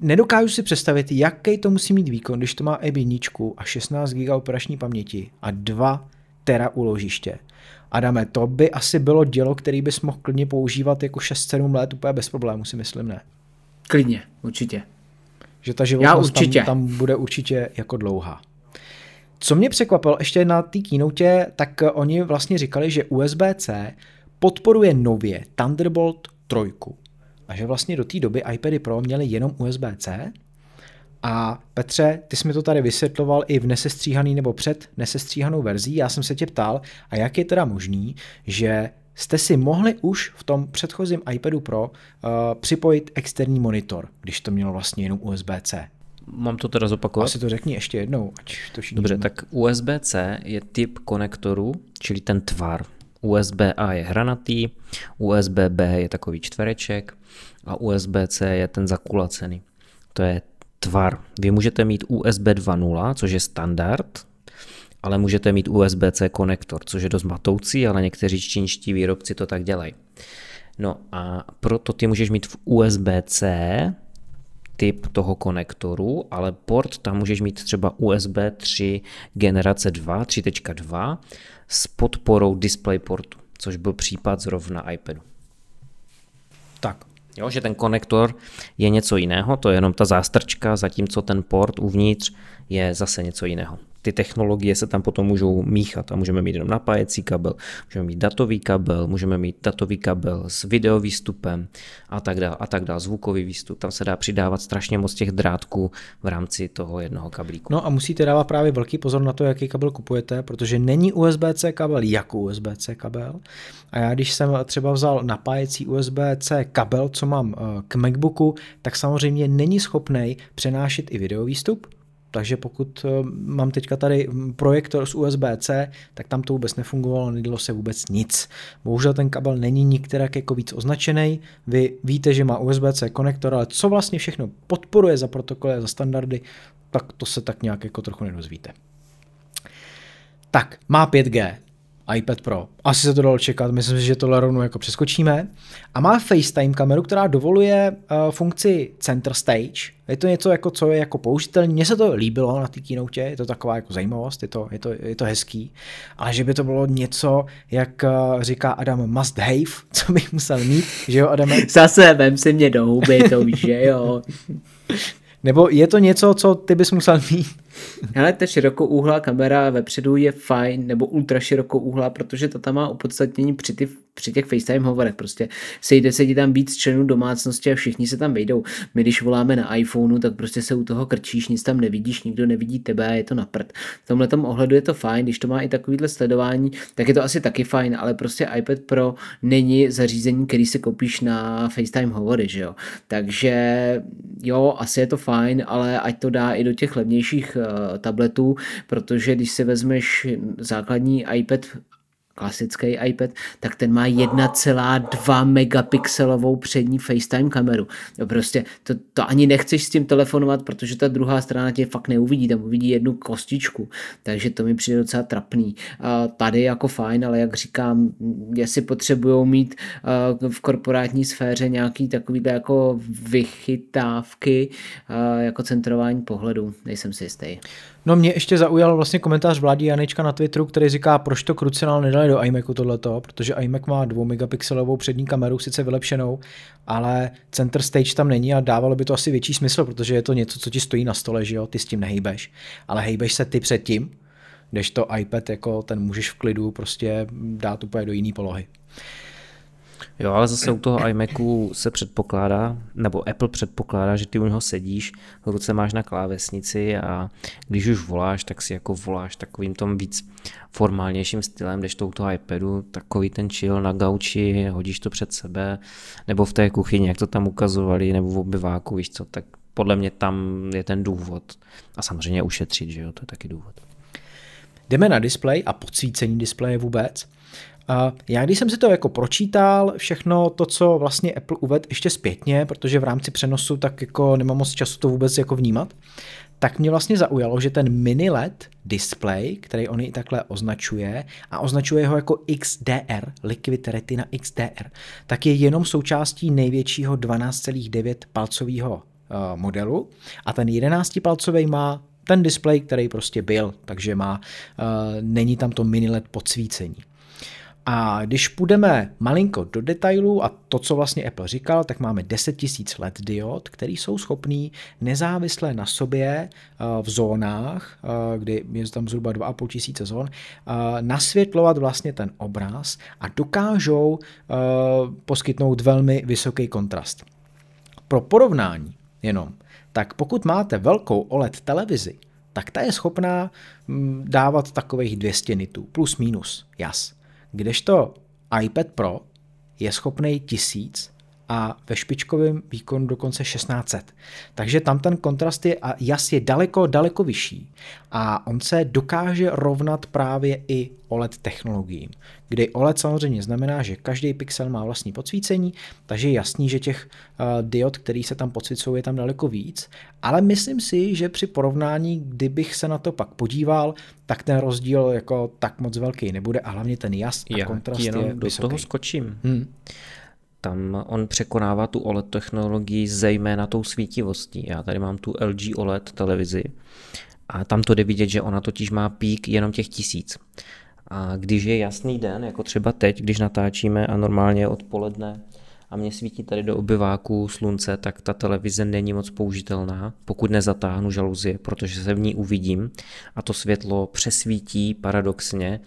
nedokážu si představit, jaký to musí mít výkon, když to má E1 a 16 GB operační paměti a 2 tera uložiště. Adame, to by asi bylo dělo, který bys mohl klidně používat jako 6-7 let úplně bez problémů, si myslím, ne? Klidně, určitě. Že ta životnost tam, tam bude určitě jako dlouhá. Co mě překvapilo ještě na té keynote, tak oni vlastně říkali, že USB-C podporuje nově Thunderbolt 3 a že vlastně do té doby iPady Pro měly jenom USB-C a Petře, ty jsi mi to tady vysvětloval i v nesestříhaný nebo před nesestříhanou verzí. Já jsem se tě ptal, a jak je teda možný, že jste si mohli už v tom předchozím iPadu Pro uh, připojit externí monitor, když to mělo vlastně jenom USB-C. Mám to teda zopakovat? Asi to řekni ještě jednou, ať to Dobře, tak USB-C je typ konektoru, čili ten tvar. USB-A je hranatý, USB-B je takový čtvereček a USB-C je ten zakulacený. To je tvar. Vy můžete mít USB 2.0, což je standard, ale můžete mít USB-C konektor, což je dost matoucí, ale někteří čínští výrobci to tak dělají. No a proto ty můžeš mít v USB-C typ toho konektoru, ale port tam můžeš mít třeba USB 3 generace 2, 3.2 s podporou DisplayPortu, což byl případ zrovna iPadu. Tak. Jo, že ten konektor je něco jiného, to je jenom ta zástrčka, zatímco ten port uvnitř je zase něco jiného ty technologie se tam potom můžou míchat a můžeme mít jenom napájecí kabel, můžeme mít datový kabel, můžeme mít datový kabel s video výstupem a tak dále, a tak dále, zvukový výstup. Tam se dá přidávat strašně moc těch drátků v rámci toho jednoho kablíku. No a musíte dávat právě velký pozor na to, jaký kabel kupujete, protože není USB-C kabel jako USB-C kabel. A já když jsem třeba vzal napájecí USB-C kabel, co mám eh, k MacBooku, tak samozřejmě není schopný přenášet i video výstup, takže pokud eh, mám teďka tady projektor z USB-C, tak tam to vůbec nefungovalo, nedělo se vůbec nic. Bohužel ten kabel není nikterak jako víc označený. Vy víte, že má USB-C konektor, ale co vlastně všechno podporuje za protokoly a za standardy, tak to se tak nějak jako trochu nedozvíte. Tak, má 5G, iPad Pro. Asi se to dalo čekat, myslím si, že tohle rovnou jako přeskočíme. A má FaceTime kameru, která dovoluje uh, funkci Center Stage. Je to něco, jako, co je jako použitelné. Mně se to líbilo na té keynote, je to taková jako zajímavost, je to, je, to, je to hezký. Ale že by to bylo něco, jak uh, říká Adam, must have, co bych musel mít, že jo, Adam? Zase vem si mě do huby, to víš, že jo. Nebo je to něco, co ty bys musel mít? Hele, ta širokouhlá kamera vepředu je fajn, nebo ultra širokouhlá, protože to tam má opodstatnění při, ty, při těch FaceTime hovorech. Prostě sejde se ti tam víc členů domácnosti a všichni se tam vejdou. My když voláme na iPhoneu, tak prostě se u toho krčíš, nic tam nevidíš, nikdo nevidí tebe a je to na prd. V tomhle ohledu je to fajn, když to má i takovýhle sledování, tak je to asi taky fajn, ale prostě iPad Pro není zařízení, který se koupíš na FaceTime hovory, že jo. Takže jo, asi je to fajn, ale ať to dá i do těch levnějších uh, tabletů, protože když si vezmeš základní iPad klasický iPad, tak ten má 1,2 megapixelovou přední FaceTime kameru. No prostě to, to ani nechceš s tím telefonovat, protože ta druhá strana tě fakt neuvidí, tam uvidí jednu kostičku, takže to mi přijde docela trapný. Tady jako fajn, ale jak říkám, jestli potřebují mít v korporátní sféře nějaký takový jako vychytávky jako centrování pohledu, nejsem si jistý. No mě ještě zaujal vlastně komentář Vládí Janečka na Twitteru, který říká, proč to krucinál nedali do iMacu tohleto, protože iMac má 2 megapixelovou přední kameru, sice vylepšenou, ale center stage tam není a dávalo by to asi větší smysl, protože je to něco, co ti stojí na stole, že jo, ty s tím nehejbeš, ale hejbeš se ty předtím, když to iPad jako ten můžeš v klidu prostě dát úplně do jiné polohy. Jo, ale zase u toho iMacu se předpokládá, nebo Apple předpokládá, že ty u něho sedíš, ruce máš na klávesnici a když už voláš, tak si jako voláš takovým tom víc formálnějším stylem, když to u toho iPadu, takový ten chill na gauči, hodíš to před sebe, nebo v té kuchyni, jak to tam ukazovali, nebo v obyváku, víš co, tak podle mě tam je ten důvod. A samozřejmě ušetřit, že jo, to je taky důvod. Jdeme na displej a podsvícení displeje vůbec. Já když jsem si to jako pročítal, všechno to, co vlastně Apple uvedl ještě zpětně, protože v rámci přenosu tak jako nemám moc času to vůbec jako vnímat, tak mě vlastně zaujalo, že ten mini LED display, který on i takhle označuje a označuje ho jako XDR, Liquid Retina XDR, tak je jenom součástí největšího 12,9 palcového uh, modelu a ten 11 palcový má ten display, který prostě byl, takže má, uh, není tam to mini LED podsvícení. A když půjdeme malinko do detailů a to, co vlastně Apple říkal, tak máme 10 000 LED diod, který jsou schopný nezávisle na sobě eh, v zónách, eh, kdy je tam zhruba 2,5 tisíce zón, eh, nasvětlovat vlastně ten obraz a dokážou poskytnout velmi vysoký kontrast. Pro porovnání jenom, tak pokud máte velkou OLED televizi, tak ta je schopná mm, dávat takových 200 nitů, plus minus, jas. Kdežto iPad Pro je schopný 1000 a ve špičkovém výkonu dokonce 1600. Takže tam ten kontrast je a jas je daleko, daleko vyšší a on se dokáže rovnat právě i OLED technologiím, kdy OLED samozřejmě znamená, že každý pixel má vlastní podsvícení, takže je jasný, že těch uh, diod, který se tam podsvícují, je tam daleko víc, ale myslím si, že při porovnání, kdybych se na to pak podíval, tak ten rozdíl jako tak moc velký nebude a hlavně ten jas a Já kontrast jenom je do vysoký. toho skočím. Hmm. Tam on překonává tu OLED technologii zejména tou svítivostí. Já tady mám tu LG OLED televizi a tam to jde vidět, že ona totiž má pík jenom těch tisíc. A když je jasný den, jako třeba teď, když natáčíme a normálně odpoledne a mě svítí tady do obyváku slunce, tak ta televize není moc použitelná, pokud nezatáhnu žaluzie, protože se v ní uvidím a to světlo přesvítí paradoxně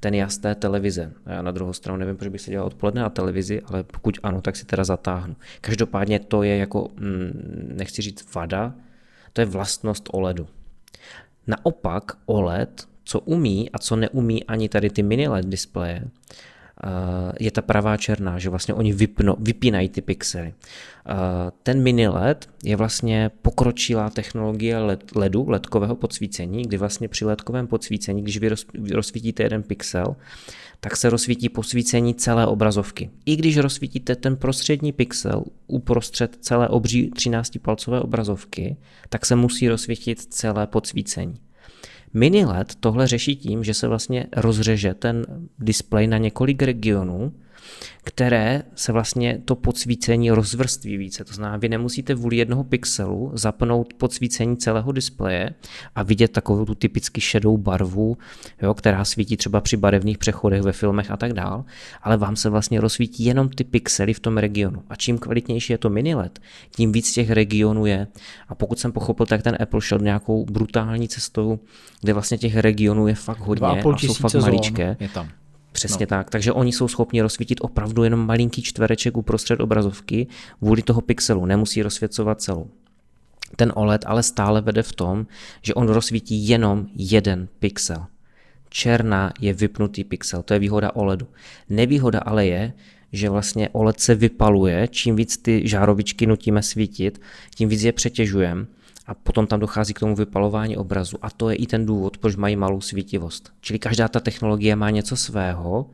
ten jas té televize. A já na druhou stranu nevím, proč bych se dělal odpoledne na televizi, ale pokud ano, tak si teda zatáhnu. Každopádně to je jako, mm, nechci říct vada, to je vlastnost OLEDu. Naopak OLED, co umí a co neumí ani tady ty mini LED displeje, je ta pravá černá, že vlastně oni vypno, vypínají ty pixely. Eh, ten mini LED je vlastně pokročilá technologie LED, LEDu, ledkového podsvícení, kdy vlastně při ledkovém podsvícení, když vy roz, rozsvítíte jeden pixel, tak se rozsvítí posvícení celé obrazovky. I když rozsvítíte ten prostřední pixel uprostřed celé obří 13-palcové obrazovky, tak se musí rozsvítit celé podsvícení. Mini LED tohle řeší tím, že se vlastně rozřeže ten displej na několik regionů, které se vlastně to podsvícení rozvrství více. To znamená, vy nemusíte vůli jednoho pixelu zapnout podsvícení celého displeje a vidět takovou tu typicky šedou barvu, jo, která svítí třeba při barevných přechodech ve filmech a tak dál, ale vám se vlastně rozsvítí jenom ty pixely v tom regionu. A čím kvalitnější je to mini LED, tím víc těch regionů je. A pokud jsem pochopil, tak ten Apple šel nějakou brutální cestou, kde vlastně těch regionů je fakt hodně a jsou fakt maličké. je tam. Přesně no. tak, takže oni jsou schopni rozsvítit opravdu jenom malinký čtvereček uprostřed obrazovky kvůli toho pixelu, nemusí rozsvěcovat celou. Ten OLED ale stále vede v tom, že on rozsvítí jenom jeden pixel. Černá je vypnutý pixel, to je výhoda OLEDu. Nevýhoda ale je, že vlastně OLED se vypaluje, čím víc ty žárovičky nutíme svítit, tím víc je přetěžujeme a potom tam dochází k tomu vypalování obrazu. A to je i ten důvod, proč mají malou svítivost. Čili každá ta technologie má něco svého.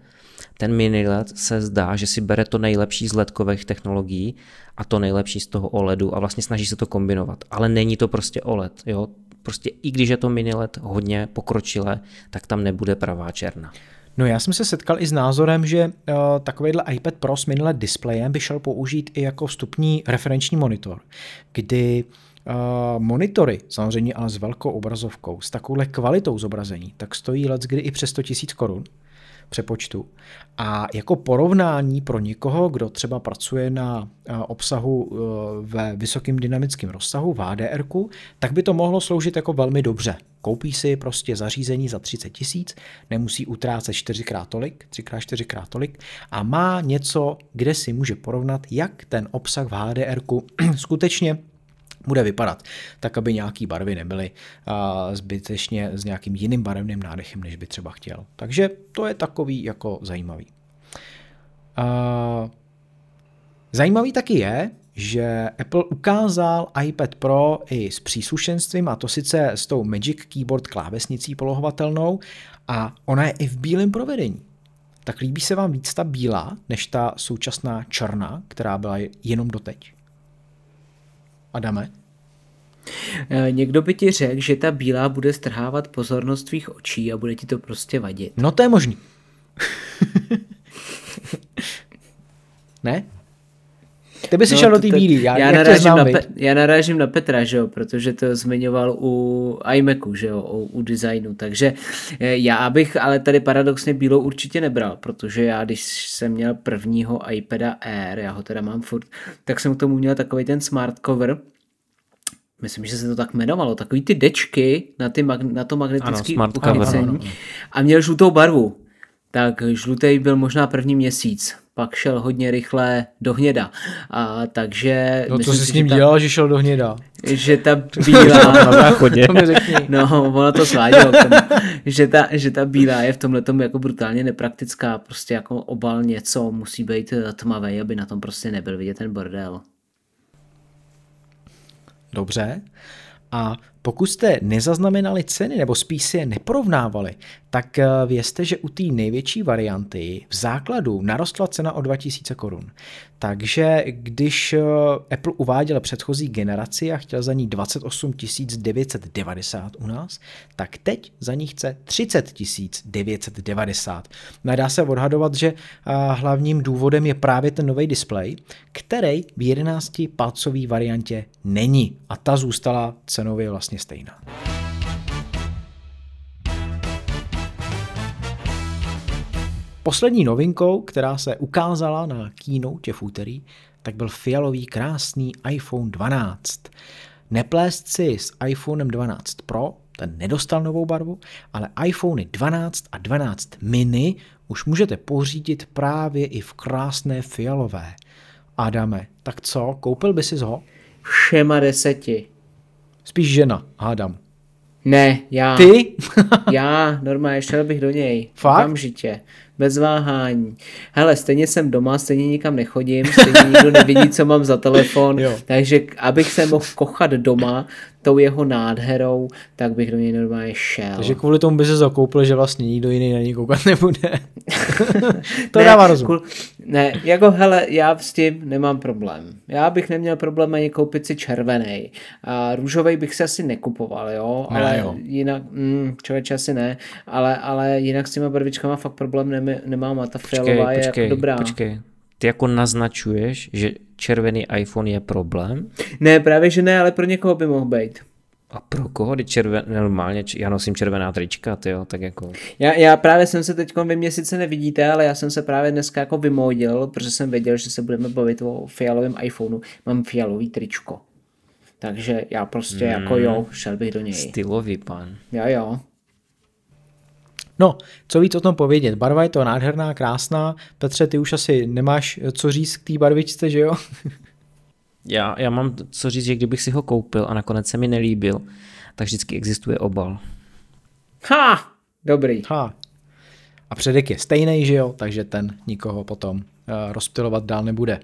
Ten mini LED se zdá, že si bere to nejlepší z ledkových technologií a to nejlepší z toho OLEDu a vlastně snaží se to kombinovat. Ale není to prostě OLED. Jo? Prostě i když je to mini LED hodně pokročilé, tak tam nebude pravá černá. No já jsem se setkal i s názorem, že uh, takovýhle iPad Pro s mini LED displejem by šel použít i jako vstupní referenční monitor, kdy monitory, samozřejmě ale s velkou obrazovkou, s takovouhle kvalitou zobrazení, tak stojí let kdy i přes 100 000 korun přepočtu. A jako porovnání pro někoho, kdo třeba pracuje na obsahu ve vysokým dynamickém rozsahu v HDR, tak by to mohlo sloužit jako velmi dobře. Koupí si prostě zařízení za 30 tisíc, nemusí utrácet čtyřikrát tolik, třikrát, čtyřikrát tolik a má něco, kde si může porovnat, jak ten obsah v HDR skutečně bude vypadat, tak aby nějaký barvy nebyly zbytečně s nějakým jiným barevným nádechem, než by třeba chtěl. Takže to je takový jako zajímavý. Zajímavý taky je, že Apple ukázal iPad Pro i s příslušenstvím, a to sice s tou Magic Keyboard klávesnicí polohovatelnou, a ona je i v bílém provedení. Tak líbí se vám víc ta bílá, než ta současná černá, která byla jenom doteď? Adame? Eh, někdo by ti řekl, že ta bílá bude strhávat pozornost tvých očí a bude ti to prostě vadit. No to je možný. ne? Ty bys no, šel do té bílý, já, já, narážím na Pe- já narážím na Petra, že jo, protože to zmiňoval u iMacu, že jo, u, u designu, takže eh, já bych ale tady paradoxně bílou určitě nebral, protože já, když jsem měl prvního iPada Air, já ho teda mám furt, tak jsem k tomu měl takový ten smart cover, myslím, že se to tak jmenovalo, takový ty dečky na, ty mag- na to magnetické uchycení a měl žlutou barvu. Tak žlutý byl možná první měsíc, pak šel hodně rychle do hněda. A takže... No co jsi s ním ta, dělal, že šel do hněda? Že ta bílá... na záchodě. no, ono to svádělo. že, ta, že ta bílá je v tomhle jako brutálně nepraktická. Prostě jako obal něco musí být tmavý, aby na tom prostě nebyl vidět ten bordel. Dobře. A pokud jste nezaznamenali ceny nebo spíš si je neporovnávali, tak eh, vězte, že u té největší varianty v základu narostla cena o 2000 korun. Takže když eh, Apple uváděl předchozí generaci a chtěl za ní 28 990 u nás, tak teď za ní chce 30 990. Nadá se odhadovat, že eh, hlavním důvodem je právě ten nový displej, který v 11 palcové variantě není a ta zůstala cenově vlastně stejná. Poslední novinkou, která se ukázala na keynote v úterý, tak byl fialový krásný iPhone 12. Neplést si s iPhonem 12 Pro, ten nedostal novou barvu, ale iPhony 12 a 12 mini už můžete pořídit právě i v krásné fialové. Adame, tak co, koupil by si ho? Všema deseti. Spíš žena, hádám. Ne, já. Ty? já, normálně, šel bych do něj. Fakt? Okamžitě bez váhání. Hele, stejně jsem doma, stejně nikam nechodím, stejně nikdo nevidí, co mám za telefon, jo. takže abych se mohl kochat doma tou jeho nádherou, tak bych do něj normálně šel. Takže kvůli tomu by se zakoupil, že vlastně nikdo jiný na něj koukat nebude. to ne, dává rozum. Kvůli, ne, jako hele, já s tím nemám problém. Já bych neměl problém ani koupit si červený. A růžový bych se asi nekupoval, jo, ale jo. jinak, mm, člověče asi ne, ale, ale jinak s těma barvičkama fakt problém nemám a ta fialová je počkej, jako dobrá. Počkej, ty jako naznačuješ, že červený iPhone je problém? Ne, právě že ne, ale pro někoho by mohl být. A pro koho? Ty červen, normálně, já nosím červená trička, ty jo, tak jako... Já, já právě jsem se teď, vy mě sice nevidíte, ale já jsem se právě dneska jako vymodil, protože jsem věděl, že se budeme bavit o fialovém iPhoneu. Mám fialový tričko. Takže já prostě mm, jako jo, šel bych do něj. Stylový pan. Jo, jo. No, co víc o tom povědět? Barva je to nádherná, krásná. Petře, ty už asi nemáš co říct k té barvičce, že jo? já, já mám co říct, že kdybych si ho koupil a nakonec se mi nelíbil, tak vždycky existuje obal. Ha! Dobrý. Ha. A předek je stejný, že jo? Takže ten nikoho potom uh, rozptilovat dál nebude.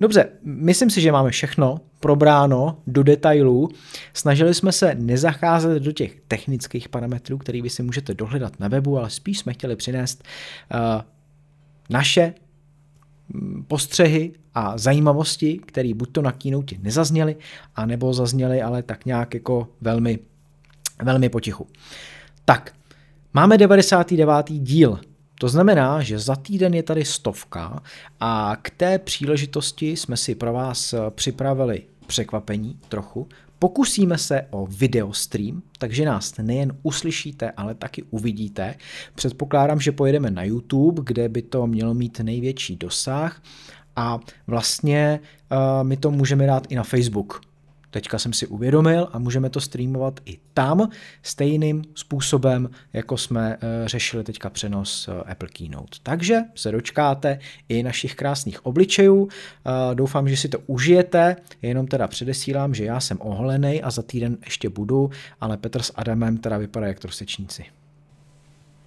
Dobře, myslím si, že máme všechno probráno do detailů. Snažili jsme se nezacházet do těch technických parametrů, který vy si můžete dohledat na webu, ale spíš jsme chtěli přinést uh, naše mm, postřehy a zajímavosti, které buď to na keynote nezazněly, anebo zazněly, ale tak nějak jako velmi, velmi potichu. Tak, máme 99. díl to znamená, že za týden je tady stovka a k té příležitosti jsme si pro vás připravili překvapení trochu, Pokusíme se o videostream, takže nás nejen uslyšíte, ale taky uvidíte. Předpokládám, že pojedeme na YouTube, kde by to mělo mít největší dosah a vlastně uh, my to můžeme dát i na Facebook. Teďka jsem si uvědomil a můžeme to streamovat i tam stejným způsobem, jako jsme uh, řešili teďka přenos uh, Apple Keynote. Takže se dočkáte i našich krásných obličejů. Uh, doufám, že si to užijete, jenom teda předesílám, že já jsem oholený a za týden ještě budu, ale Petr s Adamem teda vypadá jak trosečníci.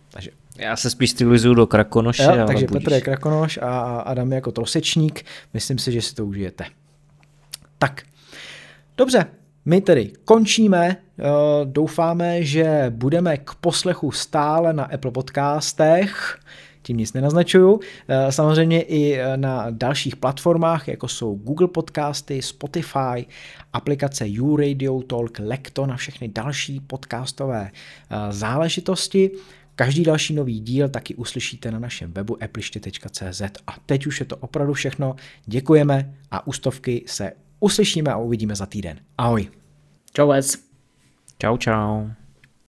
Takže já se spíš stylizuju do krakonoše. Jo, takže budíš. Petr je krakonoš a Adam je jako trosečník. Myslím si, že si to užijete. Tak, dobře, my tedy končíme. Doufáme, že budeme k poslechu stále na Apple podcastech tím nic nenaznačuju. Samozřejmě i na dalších platformách, jako jsou Google Podcasty, Spotify, aplikace YouRadio Talk, Lekto na všechny další podcastové záležitosti. Každý další nový díl taky uslyšíte na našem webu appliště.cz. A teď už je to opravdu všechno. Děkujeme a ústovky se uslyšíme a uvidíme za týden. Ahoj. Čau, Čau, čau.